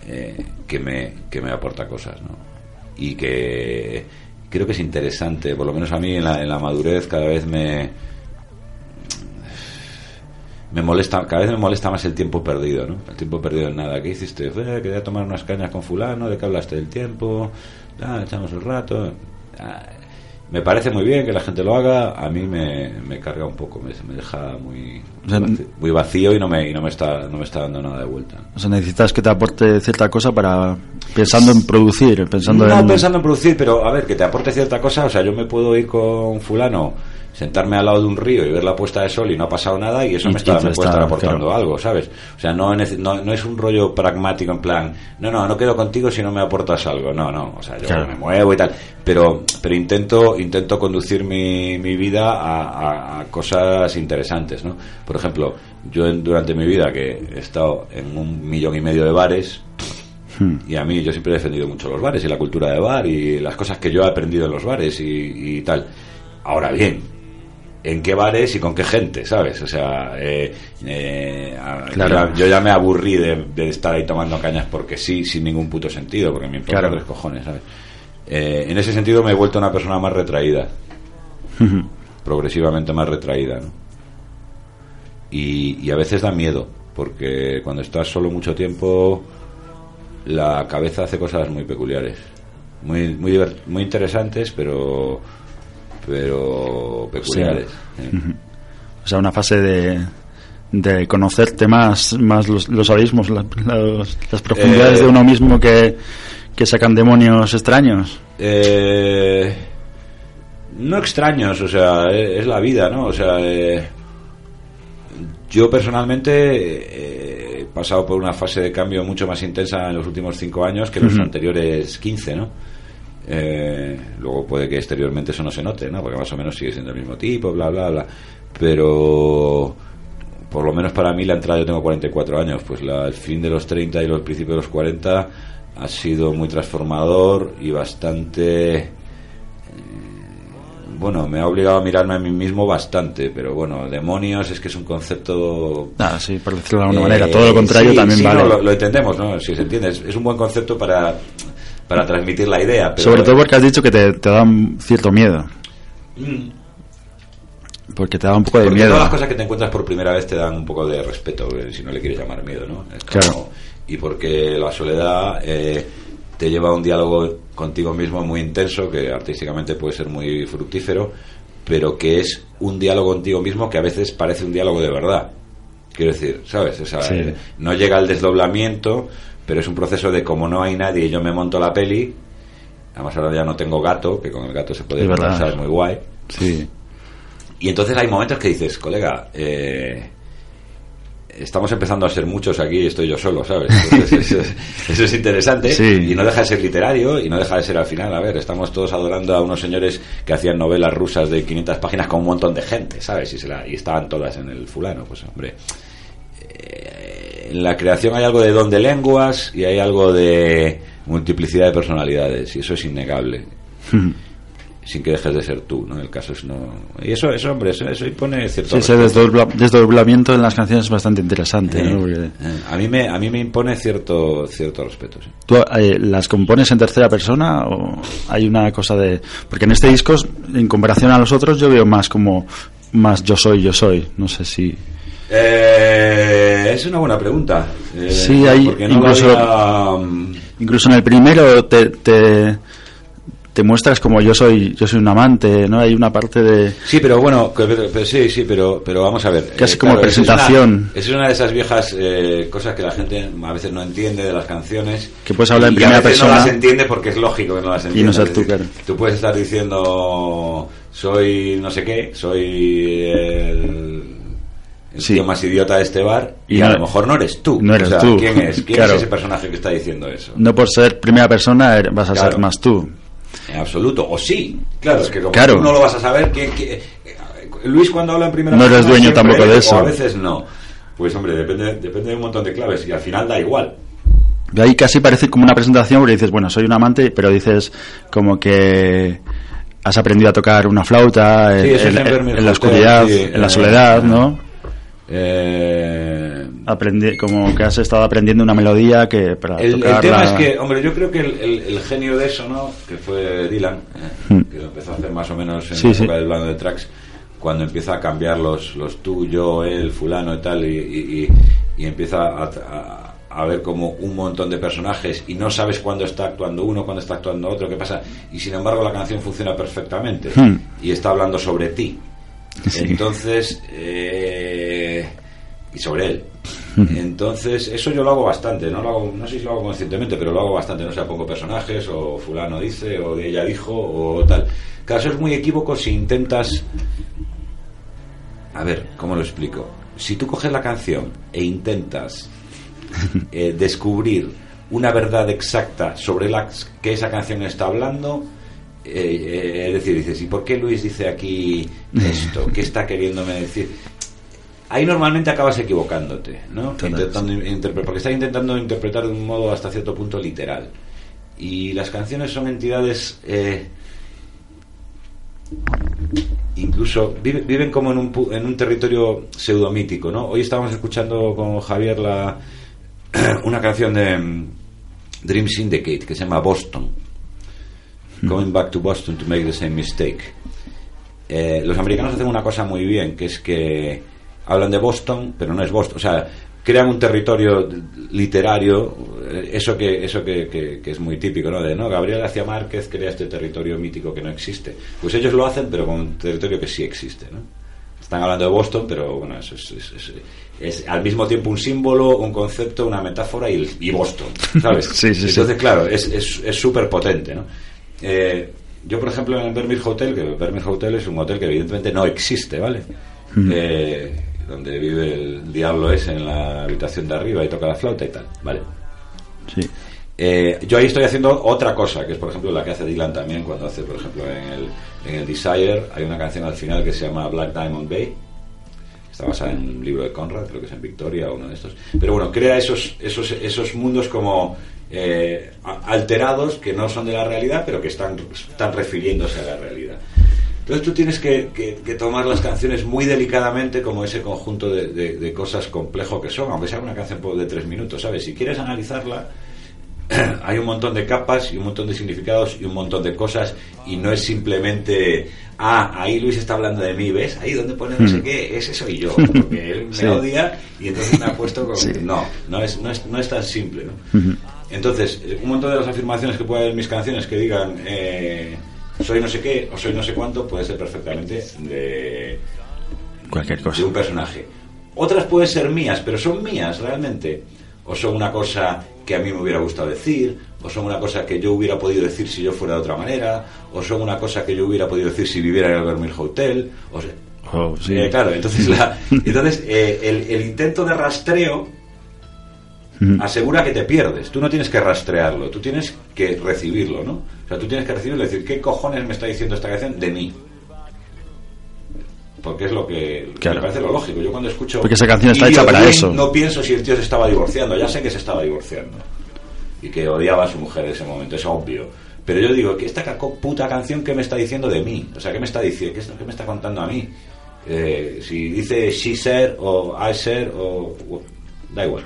eh, que, me, que me aporta cosas, ¿no? Y que creo que es interesante, por lo menos a mí en la, en la madurez cada vez me, me molesta, cada vez me molesta más el tiempo perdido, ¿no? El tiempo perdido en nada. ¿Qué hiciste? Eh, quería tomar unas cañas con fulano, ¿de qué hablaste del tiempo? Ah, echamos el rato. Ah, me parece muy bien que la gente lo haga, a mí me, me carga un poco, me, me deja muy, O sea, muy vaci- muy vacío y no me, y no me está, no me está dando nada de vuelta. O sea, necesitas que te aporte cierta cosa para... Pensando en producir, pensando no en... pensando en producir, pero a ver, que te aporte cierta cosa. O sea, yo me puedo ir con fulano, sentarme al lado de un río y ver la puesta de sol y no ha pasado nada y eso Y- me, está, me puede está, estar aportando claro. algo, ¿sabes? O sea, no, nece- no, no es un rollo pragmático en plan, no, no, no quedo contigo si no me aportas algo. No, no, o sea, yo Claro. me muevo y tal. Pero, pero intento, intento conducir mi, mi vida a, a- a cosas interesantes, ¿no? Por ejemplo, yo durante mi vida que he estado en un millón y medio de bares, y a mí yo siempre he defendido mucho los bares y la cultura de bar y las cosas que yo he aprendido en los bares y, y tal. Ahora bien, ¿en qué bares y con qué gente, sabes? O sea, eh, eh, Claro. yo, ya, me aburrí de, de estar ahí tomando cañas porque sí, sin ningún puto sentido, porque me importa Claro. tres cojones, ¿sabes? Eh, en ese sentido me he vuelto una persona más retraída, progresivamente más retraída, ¿no? Y, y a veces da miedo, porque cuando estás solo mucho tiempo, la cabeza hace cosas muy peculiares, muy muy muy interesantes, pero pero peculiares. ¿eh? O sea, una fase de, de conocerte más, más los, los abismos, la- los- las profundidades Eh, de uno mismo que, que sacan demonios extraños. Eh, no extraños, o sea, eh, es la vida, ¿no? O sea, eh, yo personalmente eh, he pasado por una fase de cambio mucho más intensa en los últimos cinco años que los Ujú. anteriores 15, ¿no? Eh, luego puede que exteriormente eso no se note, ¿no? Porque más o menos sigue siendo el mismo tipo, bla, bla, bla. Pero por lo menos para mí la entrada, yo tengo 44 años, pues la, el fin de los 30 y los principios de los 40 ha sido muy transformador y bastante... eh, Bueno, me ha obligado a mirarme a mí mismo bastante, pero bueno, demonios es que es un concepto Ah, sí, por decirlo de alguna eh, manera. Todo lo contrario sí, también sí, vale. no, lo, lo entendemos, ¿no? Si se entiende, es, es un buen concepto para, para transmitir la idea. Pero, Sobre todo porque has dicho que te, te da un cierto miedo. Mm. Porque te da un poco de Porque miedo. todas las cosas que te encuentras por primera vez te dan un poco de respeto, eh, si no le quieres llamar miedo, ¿no? Es como- Claro. Y porque la soledad eh, te lleva a un diálogo contigo mismo muy intenso, que artísticamente puede ser muy fructífero, pero que es un diálogo contigo mismo que a veces parece un diálogo de verdad. Quiero decir, ¿sabes? O sea, Sí. eh, no llega al desdoblamiento, pero es un proceso de como no hay nadie y yo me monto la peli. Además ahora ya no tengo gato, que con el gato se puede Es verdad. conversar muy guay. Sí. Y entonces hay momentos que dices, colega, eh, estamos empezando a ser muchos aquí y estoy yo solo, ¿sabes? Entonces, eso, es- eso es interesante Sí. y no deja de ser literario y no deja de ser al final, a ver, estamos todos adorando a unos señores que hacían novelas rusas de 500 páginas con un montón de gente, ¿sabes? Y, se la- y estaban todas en el fulano, pues hombre. eh, en la creación hay algo de don de lenguas y hay algo de multiplicidad de personalidades y eso es innegable sin que dejes de ser tú, ¿no? El caso es no... Y eso, eso hombre, eso, eso impone cierto... Sí, ese desdobla- desdoblamiento en las canciones es bastante interesante. Eh, ¿no? Porque eh, a mí me a mí me impone cierto cierto respeto sí. ¿Tú eh, las compones en tercera persona o hay una cosa de...? Porque en este disco, en comparación a los otros, yo veo más como... Más yo soy, yo soy. No sé si... Eh, es una buena pregunta Eh, Sí, hay no incluso- había, mm, Incluso en el primero te, te, te muestras como yo soy yo soy un amante, ¿no? Hay una parte de... Sí, pero bueno, que- pero- sí, sí, pero, pero vamos a ver. eh, Casi como es una- presentación. Es una, de esas viejas eh, cosas que la gente a veces no entiende de las canciones. Que puedes hablar en y primera a veces persona. no las entiende porque es lógico que no las entienda. no ser Es tú, claro. Tú puedes estar diciendo, soy no sé qué, soy el, el Sí. tío más idiota de este bar, y, Y a no- lo mejor no eres tú. no eres O sea, tú. ¿Quién es? ¿Quién Claro. es ese personaje que está diciendo eso? No por ser primera persona er- vas a Claro. ser más tú. En absoluto. O sí. Claro, es que como Claro. tú no lo vas a saber. ¿quién- quién- eh, Luis cuando habla en primera No eres persona dueño siempre tampoco de es, eso. O a veces no. Pues hombre, depende, depende de un montón de claves y al final da igual. De ahí casi parece como una presentación porque dices, bueno, soy un amante, pero dices como que has aprendido a tocar una flauta en, Sí, en- en en la oscuridad, sí, en la eh, soledad, eh. ¿no? Eh, Aprendi como que has estado aprendiendo una melodía que para el, tema es que, hombre, yo creo que el, el- el genio de eso, ¿no? Que fue Dylan, eh, Hmm. que lo empezó a hacer más o menos en Sí, la sí. época del plano de tracks, cuando empieza a cambiar los, los tú, yo, él, fulano y tal, y, y- y- y empieza a, a- a ver como un montón de personajes y no sabes cuándo está actuando uno, cuándo está actuando otro, qué pasa, y sin embargo la canción funciona perfectamente Hmm. y está hablando sobre ti. Sí. Entonces, eh, sobre él. Entonces, eso yo lo hago bastante, no lo hago, no sé si lo hago conscientemente, pero lo hago bastante, no sé, pongo personajes, o fulano dice, o ella dijo, o tal. Caso es muy equívoco si intentas. A ver, ¿cómo lo explico? Si tú coges la canción e intentas eh, descubrir una verdad exacta sobre la que esa canción está hablando, eh, eh, es decir, dices, ¿y por qué Luis dice aquí esto? ¿Qué está queriéndome decir? Ahí normalmente acabas equivocándote, ¿no? Intentando interpre- porque estás intentando interpretar de un modo hasta cierto punto literal. Y las canciones son entidades eh, incluso vive- viven como en un, en un territorio pseudomítico, ¿no? Hoy estábamos escuchando con Javier la una canción de mm, Dream Syndicate que se llama Boston. Going back to Boston to make the same mistake. Eh, los americanos hacen una cosa muy bien, que es que hablan de Boston, pero no es Boston. O sea, crean un territorio literario, eh, eso que eso que, que- que es muy típico, ¿no? De, no, Gabriel García Márquez crea este territorio mítico que no existe. Pues ellos lo hacen, pero con un territorio que sí existe, ¿no? Están hablando de Boston, pero bueno, eso es, es- es- es al mismo tiempo un símbolo, un concepto, una metáfora y, y Boston, ¿sabes? Sí, sí, sí. Entonces, claro, es es- es súper potente, ¿no? Eh, yo, por ejemplo, en el Vermeer Hotel, que el Vermeer Hotel es un hotel que evidentemente no existe, ¿vale? Eh, donde vive el diablo es en la habitación de arriba y toca la flauta y tal, ¿vale? Sí. Eh, yo ahí estoy haciendo otra cosa, que es por ejemplo la que hace Dylan también cuando hace, por ejemplo, en el, en el Desire, hay una canción al final que se llama Black Diamond Bay. Está basada en un libro de Conrad, creo que es en Victoria o uno de estos. Pero bueno, crea esos, esos, esos mundos como eh, alterados que no son de la realidad, pero que están, están refiriéndose a la realidad. Entonces tú tienes que, que- que tomar las canciones muy delicadamente como ese conjunto de, de- de cosas complejo que son, aunque sea una canción de tres minutos, ¿sabes? Si quieres analizarla, hay un montón de capas y un montón de significados y un montón de cosas y no es simplemente ah ahí Luis está hablando de mí ves ahí donde pone no sé Mm. qué ese soy yo porque él me Sí. odia y entonces me ha puesto con Sí. no no es, no es no es tan simple ¿no? Entonces un montón de las afirmaciones que puede haber en mis canciones que digan eh, soy no sé qué o soy no sé cuánto puede ser perfectamente de Cualquier cosa. de un personaje. Otras pueden ser mías, pero son mías realmente. O son una cosa que a mí me hubiera gustado decir, o son una cosa que yo hubiera podido decir si yo fuera de otra manera, o son una cosa que yo hubiera podido decir si viviera en el Vermeer Hotel. O sea, Oh, sí. eh, claro, entonces, la- entonces eh, el, el intento de rastreo asegura que te pierdes. Tú no tienes que rastrearlo, tú tienes que recibirlo, ¿no? O sea, tú tienes que recibirlo y decir, ¿qué cojones me está diciendo esta canción de mí? Porque es lo que Claro. me parece lo lógico. Yo cuando escucho. Porque esa canción está hecha para eso. No pienso si el tío se estaba divorciando. Ya sé que se estaba divorciando. Y que odiaba a su mujer en ese momento, es obvio. Pero yo digo, que esta puta canción, ¿qué me está diciendo de mí? O sea, ¿qué me está diciendo? ¿Qué, es- qué me está contando a mí? Eh, si dice she said o I said o. o- Da igual.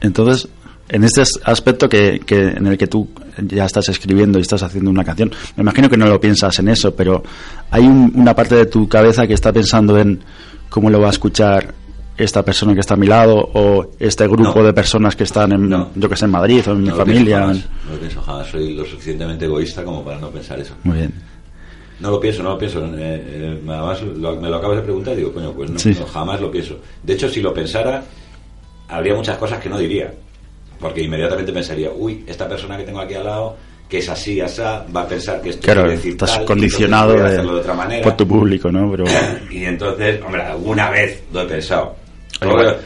Entonces, en este as- aspecto que, que en el que tú ya estás escribiendo y estás haciendo una canción, me imagino que no lo piensas en eso, pero hay un- una parte de tu cabeza que está pensando en cómo lo va a escuchar esta persona que está a mi lado o este grupo No. de personas que están en, No. yo que sé, en Madrid o en mi No familia. jamás, no lo pienso jamás. Soy lo suficientemente egoísta como para no pensar eso. Muy bien. No lo pienso, no lo pienso. Eh, eh, además, lo- me lo acabas de preguntar y digo, coño, pues no, Sí. no, jamás lo pienso. De hecho, si lo pensara, habría muchas cosas que no diría. Porque inmediatamente pensaría, uy, esta persona que tengo aquí al lado, que es así, asá, va a pensar que esto Claro, decir estás tal, condicionado de- otra manera. por tu público, ¿no? Pero Y entonces, hombre, alguna vez lo he pensado.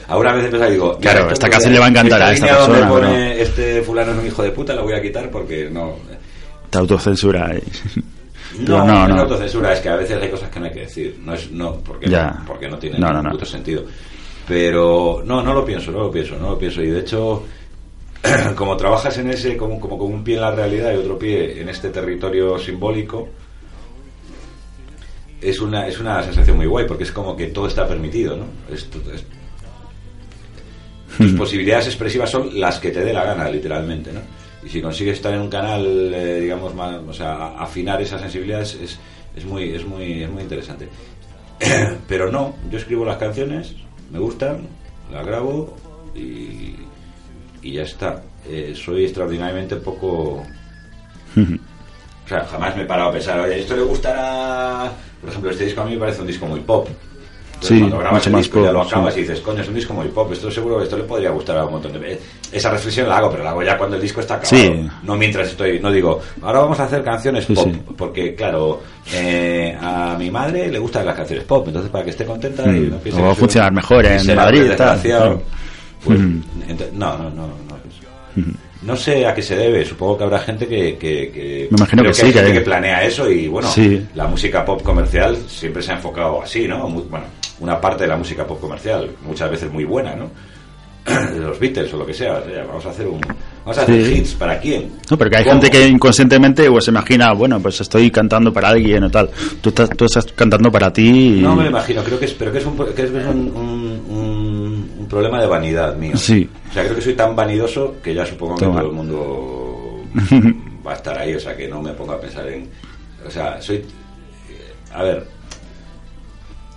Alguna vez he pensado y digo, Claro, esta canción le va a encantar a esta donde persona, pone pero- este fulano es un hijo de puta, la voy a quitar porque no. te autocensura. Pero No, no, no, no. es autocensura, es que a veces hay cosas que no hay que decir. No es, no, porque, Ya. porque no tiene No, ningún no, no. puto sentido. Pero no, no lo pienso, no lo pienso, no lo pienso. Y de hecho, como trabajas en ese, como, como con un pie en la realidad y otro pie en este territorio simbólico, es una, es una sensación muy guay, porque es como que todo está permitido, ¿no? Es- tus posibilidades expresivas son las que te dé la gana, literalmente, ¿no? Y si consigues estar en un canal, eh, digamos, más, o sea, afinar esas sensibilidades es, es muy, es muy, es muy interesante. Pero no, yo escribo las canciones, me gustan, las grabo y, y ya está. Eh, soy extraordinariamente poco o sea, jamás me he parado a pensar, oye, esto le gustará. Por ejemplo, este disco a mí me parece un disco muy pop. Entonces, Sí, cuando grabas el disco ya lo acabas sí. y dices, coño, es un disco muy pop, esto seguro esto le podría gustar a un montón de. Esa reflexión la hago, pero la hago ya cuando el disco está acabado. Sí. No mientras estoy, no digo, ahora vamos a hacer canciones pop, porque claro, eh, a mi madre le gustan las canciones pop, entonces para que esté contenta y Mm, no o va que a funcionar un mejor en Madrid tal. Pues, no, no, no, no. No sé a qué se debe, supongo que habrá gente que... que, que- Me imagino creo que sí, hay que gente hay. que planea eso y bueno, Sí. la música pop comercial siempre se ha enfocado así, ¿no? Muy- bueno, una parte de la música pop comercial, muchas veces muy buena, ¿no? De los Beatles o lo que sea, o sea, vamos a hacer un... Vamos a hacer hits, ¿para quién? No, porque hay ¿Cómo? gente que inconscientemente pues, se imagina, bueno, pues estoy cantando para alguien o tal. Tú estás, tú estás cantando para ti y... No me imagino, creo que es, pero que es un, que es un, un- un- un problema de vanidad mío. Sí. O sea, creo que soy tan vanidoso que ya supongo que todo el mundo va a estar ahí, o sea, que no me ponga a pensar en... O sea, soy... eh, A ver,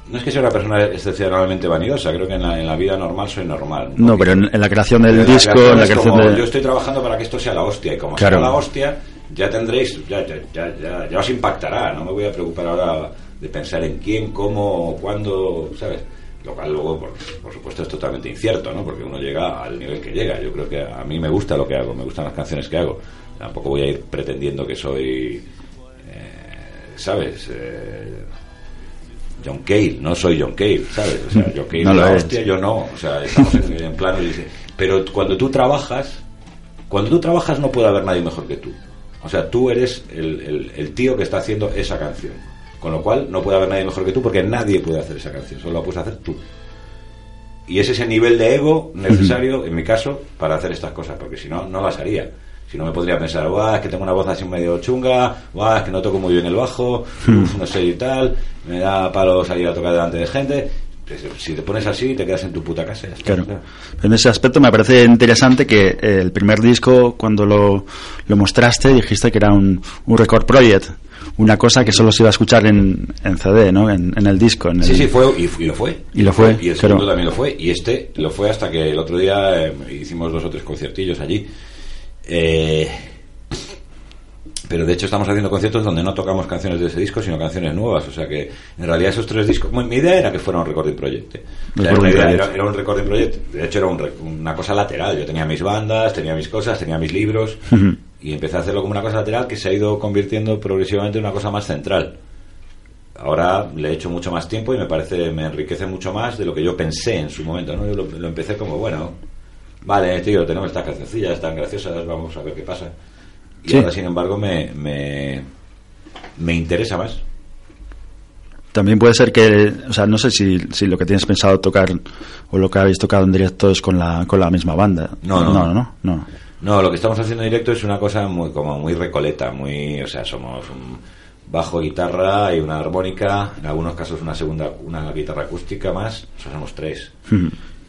no es que sea una persona excepcionalmente vanidosa, creo que en la, en la vida normal soy normal. No, pero en, en la creación del Pero en la disco, creación en la creación como, de... Yo estoy trabajando para que esto sea la hostia, y como Claro. sea la hostia, ya tendréis, ya, ya, ya, ya, ya os impactará, no me voy a preocupar ahora de pensar en quién, cómo, cuándo, ¿sabes? Lo cual luego, por, por supuesto, es totalmente incierto, ¿no? Porque uno llega al nivel que llega. Yo creo que a mí me gusta lo que hago, me gustan las canciones que hago. Tampoco voy a ir pretendiendo que soy, eh, ¿sabes? Eh, John Cale, no soy John Cale, ¿sabes? O sea, John Cale No la hostia, yo no. O sea, estamos en, en plano. y dice- Pero cuando tú trabajas, cuando tú trabajas no puede haber nadie mejor que tú. O sea, tú eres el, el- el tío que está haciendo esa canción. Con lo cual no puede haber nadie mejor que tú porque nadie puede hacer esa canción, solo la puedes hacer tú. Y es ese nivel de ego necesario, en mi caso, para hacer estas cosas, porque si no, no las haría. Si no me podría pensar, guau, es que tengo una voz así medio chunga, guau, es que no toco muy bien el bajo, uf, no sé y tal, me da palo salir a tocar delante de gente. Si te pones así, te quedas en tu puta casa. Claro. O sea, En ese aspecto me parece interesante que eh, el primer disco, cuando lo, lo mostraste, dijiste que era un, un record project. Una cosa que solo se iba a escuchar en, en CD, ¿no? En, en el disco. En Sí, el- sí, fue y, y lo fue. Y lo fue, Y el segundo también lo fue. Y este lo fue hasta que el otro día eh, hicimos dos o tres conciertillos allí. Eh, pero de hecho estamos haciendo conciertos donde no tocamos canciones de ese disco, sino canciones nuevas. O sea que en realidad esos tres discos... Mi mi idea era que fuera un recording project. O sea, era, project. era- era un recording project. De hecho era un una cosa lateral. Yo tenía mis bandas, tenía mis cosas, tenía mis libros. Y empecé a hacerlo como una cosa lateral que se ha ido convirtiendo progresivamente en una cosa más central ahora le he hecho mucho más tiempo y me parece, me enriquece mucho más de lo que yo pensé en su momento, ¿no? Yo lo, lo empecé como, bueno, vale, tío, tenemos estas cancioncillas, están graciosas, vamos a ver qué pasa. Y Sí. ahora, sin embargo, me, me, me interesa más. También puede ser que, o sea, no sé si, si lo que tienes pensado tocar o lo que habéis tocado en directo es con la, con la misma banda. No, no. no, no, no. No, lo que estamos haciendo en directo es una cosa muy como muy recoleta, muy, o sea, somos un bajo, guitarra y una armónica, en algunos casos una segunda, una guitarra acústica más, o sea, somos tres.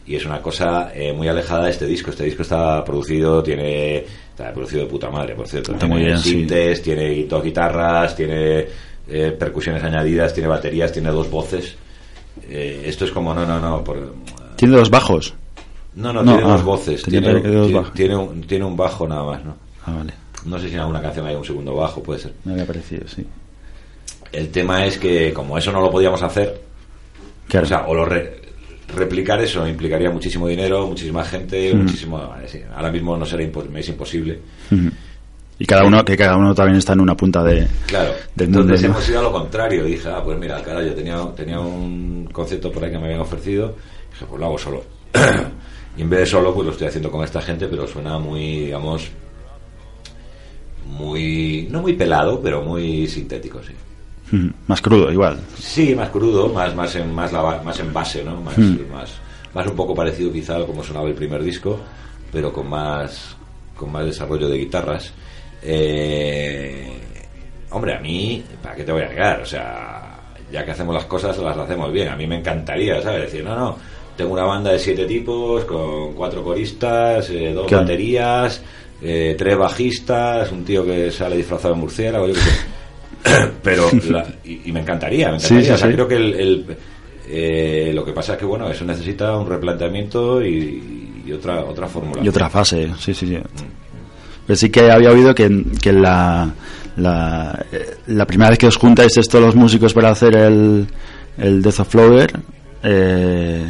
Y es una cosa eh, muy alejada de este disco. Este disco está producido, tiene, está producido de puta madre, por cierto. Está tiene muy bien, sí. sintes, tiene dos guitarras, tiene eh, percusiones añadidas, tiene baterías, tiene dos voces. Eh, esto es como, no, no, no, por, Tiene dos bajos. No, no, No, tiene ah, dos voces, tenía tiene, tiene- un, tiene un bajo nada más, ¿no? Ah, vale. No sé si en alguna canción hay un segundo bajo, puede ser. Me había parecido, sí. El tema es que como eso no lo podíamos hacer, Claro. o sea, o lo re- replicar eso implicaría muchísimo dinero, muchísima gente, muchísimo... sí, ahora mismo no será es imposible. Y cada uno, que cada uno también está en una punta de, Claro, del mundo. entonces ¿no? hemos ido a lo contrario. Dije, ah, pues mira, cara, yo tenía, tenía un concepto por ahí que me habían ofrecido. Dije, pues lo hago solo. y en vez de solo, pues lo estoy haciendo con esta gente, pero suena muy, digamos, muy, no muy pelado, pero muy sintético, sí. Ujú. Más crudo, igual. Sí, más crudo, más, más, en, más, la más en base, ¿no? Más, más, más un poco parecido quizá a como sonaba el primer disco, pero con más, con más desarrollo de guitarras. Eh, hombre, a mí, ¿para qué te voy a negar? O sea, ya que hacemos las cosas, las hacemos bien. A mí me encantaría, ¿sabes? Decir, no, no, tengo una banda de siete tipos, con cuatro coristas, eh, dos baterías, eh, tres bajistas, un tío que sale disfrazado de murciélago, yo qué sé. pero la- y, y me encantaría, me encantaría. sí, o sea, sí. creo que el, el- eh, lo que pasa es que bueno, eso necesita un replanteamiento y, y otra otra fórmula. Y otra fase, sí, sí, sí. Pero sí que había oído que, que la, la, la primera vez que os juntáis todos los músicos para hacer el, el Death of Flower, eh,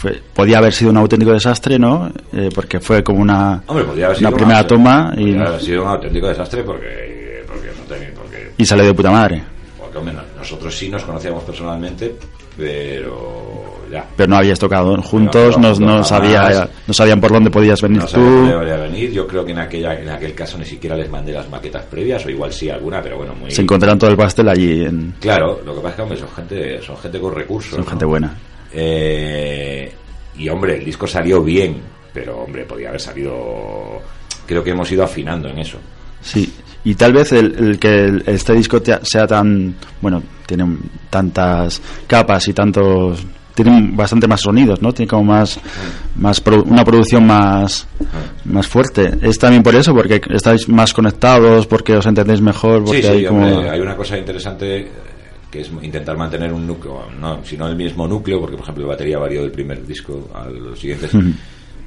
fue, podía haber sido un auténtico desastre, ¿no? Eh, porque fue como una, Hombre, podría haber sido una primera una- toma y, haber sido un auténtico desastre porque porque no tenía porque, y salió de puta madre. porque, hombre, no- nosotros sí nos conocíamos personalmente, pero ya. Pero no habías tocado juntos, no, sabía, no sabían por dónde podías venir No tú. dónde venir. Yo creo que en aquella en aquel caso ni siquiera les mandé las maquetas previas o igual sí alguna, pero bueno, muy Se encontraron todo el pastel allí. En, Claro, lo que pasa es que hombre, son gente, son gente con recursos. son gente buena. Eh, y hombre, el disco salió bien, pero hombre, podía haber salido. Creo que hemos ido afinando en eso. Sí, y tal vez el, el que el- este disco te- sea tan, bueno, tiene tantas capas y tantos, tiene bastante más sonidos, ¿no? Tiene como más, más produ- una producción más, más fuerte. Es también por eso, porque estáis más conectados, porque os entendéis mejor, porque Sí, sí, hay como, hombre, hay una cosa interesante que es intentar mantener un núcleo, no, sino el mismo núcleo, porque por ejemplo la batería varió del primer disco a los siguientes.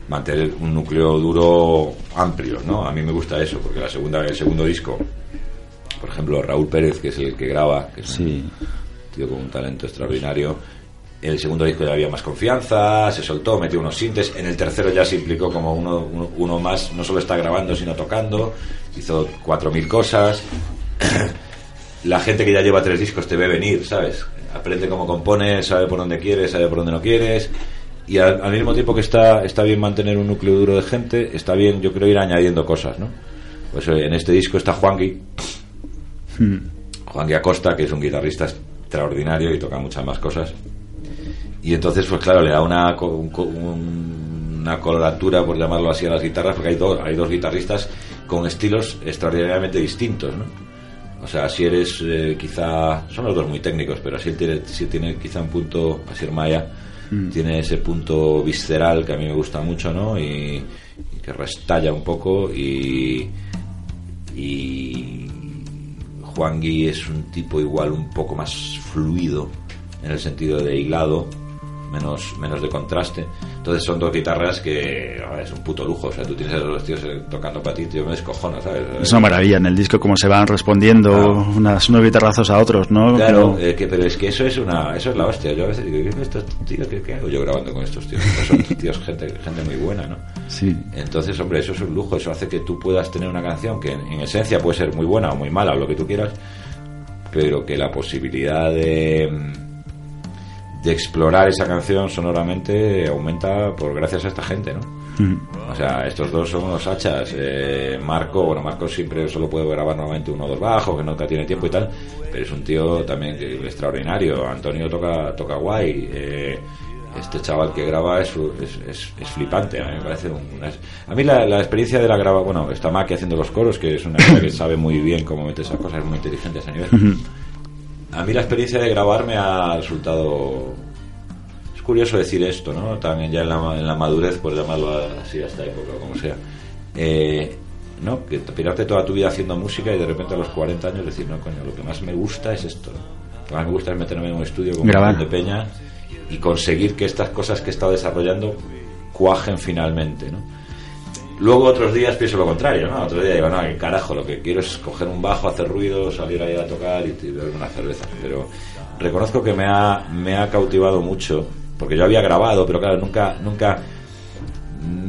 mantener un núcleo duro amplio, ¿no? A mí me gusta eso, porque la segunda, el segundo disco, por ejemplo, Raúl Pérez, que es el que graba, que es un sí, tío con un talento extraordinario. El segundo disco ya había más confianza, se soltó, metió unos sintes. En el tercero ya se implicó como uno, uno, uno más, no solo está grabando, sino tocando. Hizo cuatro mil cosas. La gente que ya lleva tres discos te ve venir, ¿sabes? Aprende cómo compones, sabe por dónde quieres, sabe por dónde no quieres. Y al, al mismo tiempo que está, está bien mantener un núcleo duro de gente, está bien, yo creo, ir añadiendo cosas, ¿no? Pues eh, en este disco está Juangui, Juan Acosta, que es un guitarrista extraordinario y toca muchas más cosas. Y entonces, pues claro, le da una, un una coloratura, por llamarlo así, a las guitarras, porque hay, dos hay dos guitarristas con estilos extraordinariamente distintos, ¿no? O sea, si eres eh, quizá. Son los dos muy técnicos, pero así tiene, sí tiene quizá un punto. Así Maya tiene ese punto visceral que a mí me gusta mucho, ¿no? Y, y que restalla un poco. Y. Y. Juan Gui es un tipo igual un poco más fluido en el sentido de hilado menos, menos de contraste. Entonces son dos guitarras que es un puto lujo. O sea, tú tienes a los tíos eh, tocando para ti, tío, me descojono, ¿sabes? Es una maravilla en el disco como se van respondiendo Claro. unas, unos guitarrazos a otros, ¿no? Claro, Pero- eh, que, pero es que eso es una eso es la hostia. Yo a veces digo, ¿qué, estos tíos, ¿qué, qué hago yo grabando con estos tíos? Pues son tíos, gente, gente muy buena, ¿no? sí. Entonces, hombre, eso es un lujo. Eso hace que tú puedas tener una canción que en, en esencia puede ser muy buena o muy mala o lo que tú quieras, pero que la posibilidad de, de explorar esa canción sonoramente aumenta por gracias a esta gente, ¿no? O sea, estos dos son unos hachas. Eh, Marco, bueno, Marco siempre solo puede grabar normalmente uno o dos bajos, que nunca tiene tiempo y tal, pero es un tío también que- extraordinario. Antonio toca, toca guay. eh, este chaval que graba es, es, es- es flipante. A mí me parece una- a mí la, la experiencia de la graba, bueno, está Maki haciendo los coros, que es una que sabe muy bien cómo meter esas cosas, es muy inteligente a ese nivel. A mí la experiencia de grabar me ha resultado es curioso decir esto, ¿no? También ya en la, en la madurez, por llamarlo así a esta época, o como sea. Eh, ¿no? Que toda tu vida haciendo música y de repente a los 40 años decir, no, coño, lo que más me gusta es esto. Lo que más me gusta es meterme en un estudio con Grabar. de peña y conseguir que estas cosas que he estado desarrollando cuajen finalmente, ¿no? Luego otros días pienso lo contrario, ¿no? Otro día digo, no, que carajo, lo que quiero es coger un bajo, hacer ruido, salir ahí a tocar y, beber una cerveza. Pero reconozco que me ha, me ha cautivado mucho, porque yo había grabado, pero claro, nunca, nunca,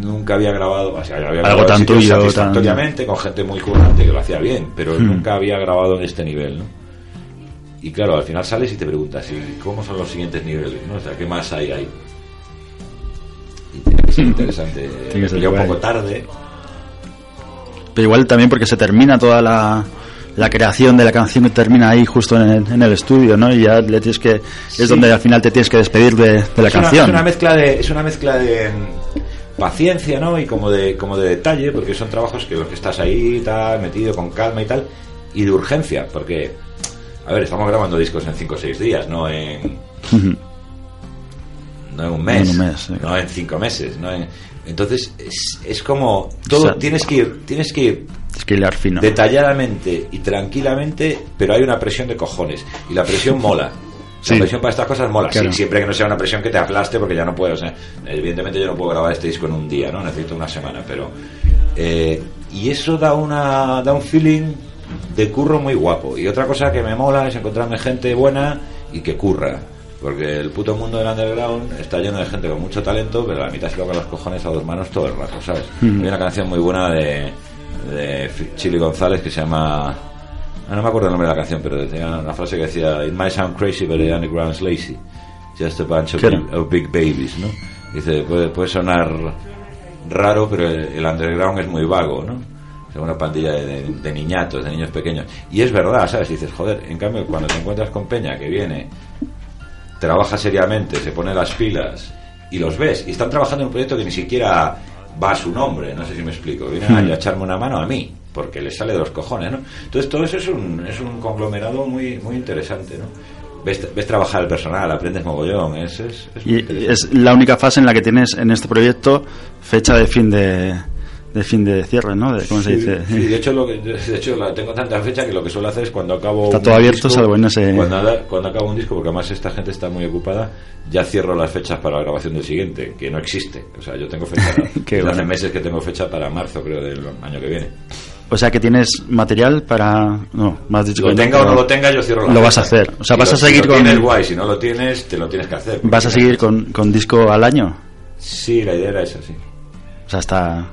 nunca había grabado, o sea, Algo tan tuyo, tan- satisfactoriamente, con gente muy que lo hacía bien, pero Hmm. nunca había grabado en este nivel, ¿no? Y claro, al final sales y te preguntas, ¿y cómo son los siguientes niveles? ¿no? O sea, ¿qué más hay ahí? Ser interesante. Llegué un poco tarde, Pero igual también porque se termina toda la, la creación de la canción que termina ahí justo en el, en el estudio, ¿no? Y ya le tienes que... Es Sí. donde al final te tienes que despedir de, de la es una, canción. es una mezcla de es una mezcla de mm, paciencia no y como de como de detalle porque son trabajos que los que estás ahí tal metido con calma y tal y de urgencia porque a ver estamos grabando discos en 5 o 6 días no en. No en un mes, En un mes, sí. no en cinco meses no en- entonces es, es como todo tienes que ir tienes que ir que hilar fino. detalladamente y tranquilamente, pero hay una presión de cojones. Y la presión mola. Sí. La presión para estas cosas mola. Claro. Sí, siempre que no sea una presión que te aplaste, porque ya no puedo. o sea, evidentemente yo no puedo grabar este disco en un día, ¿no? Necesito una semana, pero. eh, y eso da, una, da un feeling de curro muy guapo. Y otra cosa que me mola es encontrarme gente buena y que curra. Porque el puto mundo del underground está lleno de gente con mucho talento, pero la mitad se toca los cojones a dos manos todo el rato, ¿sabes? Hay una canción muy buena de, de Chili González que se llama. ah, no me acuerdo el nombre de la canción, pero tenía una frase que decía: It might sound crazy, but the underground's lazy. Just a bunch of, big, of big babies, ¿no? Dice: puede, puede sonar raro, pero el, underground es muy vago, ¿no? Es una pandilla de, de- de niñatos, de niños pequeños. Y es verdad, ¿sabes? Dices, joder, en cambio, cuando te encuentras con Peña que viene, trabaja seriamente, se pone las pilas y los ves, y están trabajando en un proyecto que ni siquiera va a su nombre, no sé si me explico. Vienen a echarme una mano a mí, porque les sale de los cojones, ¿no? Entonces, todo eso es un, es un conglomerado muy, muy interesante, ¿no? Ves, ves trabajar al personal, aprendes mogollón, es, es, es muy Y es la única fase en la que tienes en este proyecto fecha de fin de, de fin de cierre, ¿no? De, ¿Cómo se Sí, dice? sí, de hecho, lo que, de hecho la tengo tanta fecha que lo que suelo hacer es cuando acabo Está un todo abierto, salvo en ese- cuando, acabo un disco porque además esta gente está muy ocupada ya cierro las fechas para la grabación del siguiente que no existe o sea yo tengo fecha Qué hace meses que tengo fecha para marzo creo del año que viene O sea que tienes material para... No, has dicho lo que tenga o no lo tenga yo cierro la Lo vas a hacer. O sea, Si vas lo- a seguir si lo con... tienes guay si no lo tienes te lo tienes que hacer ¿Vas a seguir con, con disco al año? sí la idea era esa sí O sea, hasta...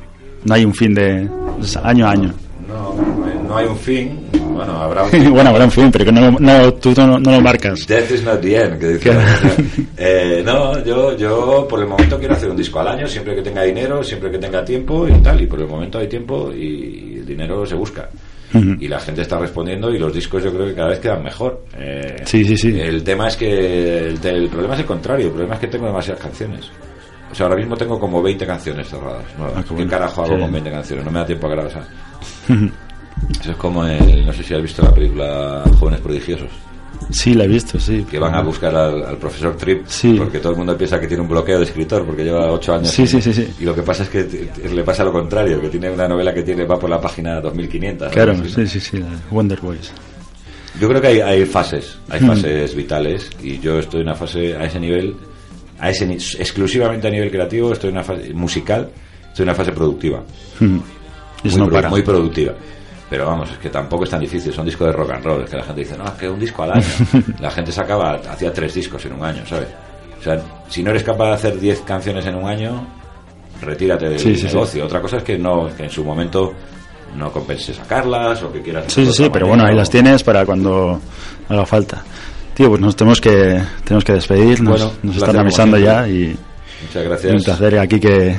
No hay un fin de... es año a año. no, no hay- un fin bueno habrá un fin bueno, habrá un fin, pero que no, no, tú no, no lo marcas. Death is not the end, que dice. Eh, no, yo, yo por el momento quiero hacer un disco al año, siempre que tenga dinero, siempre que tenga tiempo y tal. Y por el momento hay tiempo y el dinero se busca. Y la gente está respondiendo y los discos yo creo que cada vez quedan mejor. Eh, Sí, sí, sí. El tema es que. El, el problema es el contrario, el problema es que tengo demasiadas canciones. O sea, ahora mismo tengo como 20 canciones cerradas. nuevas. Ah, qué ¿Qué bueno. carajo hago Sí. con 20 canciones? No me da tiempo a grabar. Eso es como el, no sé si has visto la película Jóvenes Prodigiosos, Sí, la he visto, sí. que van a buscar al, al profesor Tripp, Sí. porque todo el mundo piensa que tiene un bloqueo de escritor, porque lleva ocho años. Sí, sí, sí. Y lo que pasa es que le pasa lo contrario, que tiene una novela que tiene va por la página 2500. Claro, ¿no? sí, sí, sí, Wonder Boys. Yo creo que hay, hay fases, hay Mm. fases vitales, y yo estoy en una fase a ese nivel, a ese exclusivamente a nivel creativo, estoy en una fase musical, estoy en una fase productiva. Mm. Eso muy, no para. muy productiva. Pero vamos, es que tampoco es tan difícil, son discos de rock and roll, es que la gente dice, no, es que un disco al año. la gente sacaba, hacía tres discos en un año, ¿sabes? O sea, si no eres capaz de hacer diez canciones en un año, retírate del Sí, sí, sí. negocio. Otra cosa es que no, que en su momento no compense sacarlas o que quieras. Sí, sí, pero bueno, ahí las tienes para cuando haga falta. Tío, pues nos tenemos que tenemos que despedir, nos, Bueno, nos un están avisando como ya y Muchas un gracias. placer aquí que,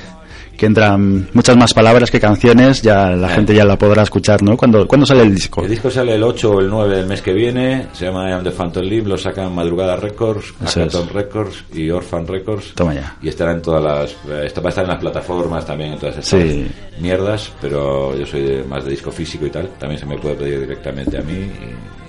que entran muchas más palabras que canciones, ya la Eh. gente ya la podrá escuchar, ¿no? ¿Cuándo, ¿cuándo sale el disco? El disco sale el 8 o el 9 del mes que viene, se llama I Am the Phantom Limb, lo sacan Madrugada Records, Hackathon. Records y Orphan Records. Toma ya. Y estará en todas las. eh, Está, va a estar en las plataformas también, en todas estas Sí. mierdas, pero yo soy de- más de disco físico y tal. También se me puede pedir directamente a mí y,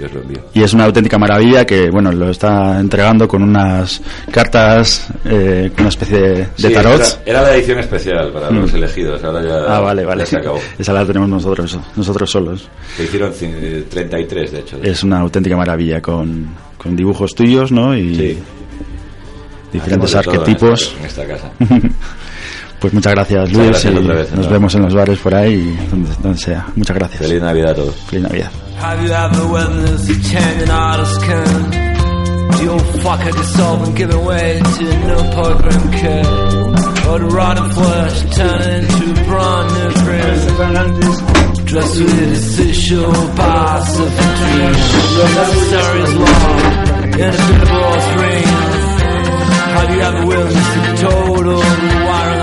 y os lo envío. Y es una auténtica maravilla que, bueno, lo está entregando con unas cartas, eh, con una especie de, Sí, tarots. Era, era la edición especial para los elegidos, ahora ya, Ah, vale, vale. ya se acabó. Esa la tenemos nosotros, nosotros solos. Se hicieron cin- eh, 33, de hecho. Es una auténtica maravilla con, con dibujos tuyos, ¿no? Y Sí. diferentes en arquetipos. esta- En esta, casa. Pues muchas gracias, Muchas Luis. gracias y vez, nos ¿no? vemos en los bares por ahí, donde, donde sea. Muchas gracias. Feliz Navidad a todos. Feliz Navidad. Have you ever witnessed a chanting artist can? The old fucker dissolving, giving way to a new program kid. Or the rotten flesh turning into brand new cream. Dressed with a social pass of dreams. Necessary as law, inevitable as rain. Have you ever witnessed a total wiring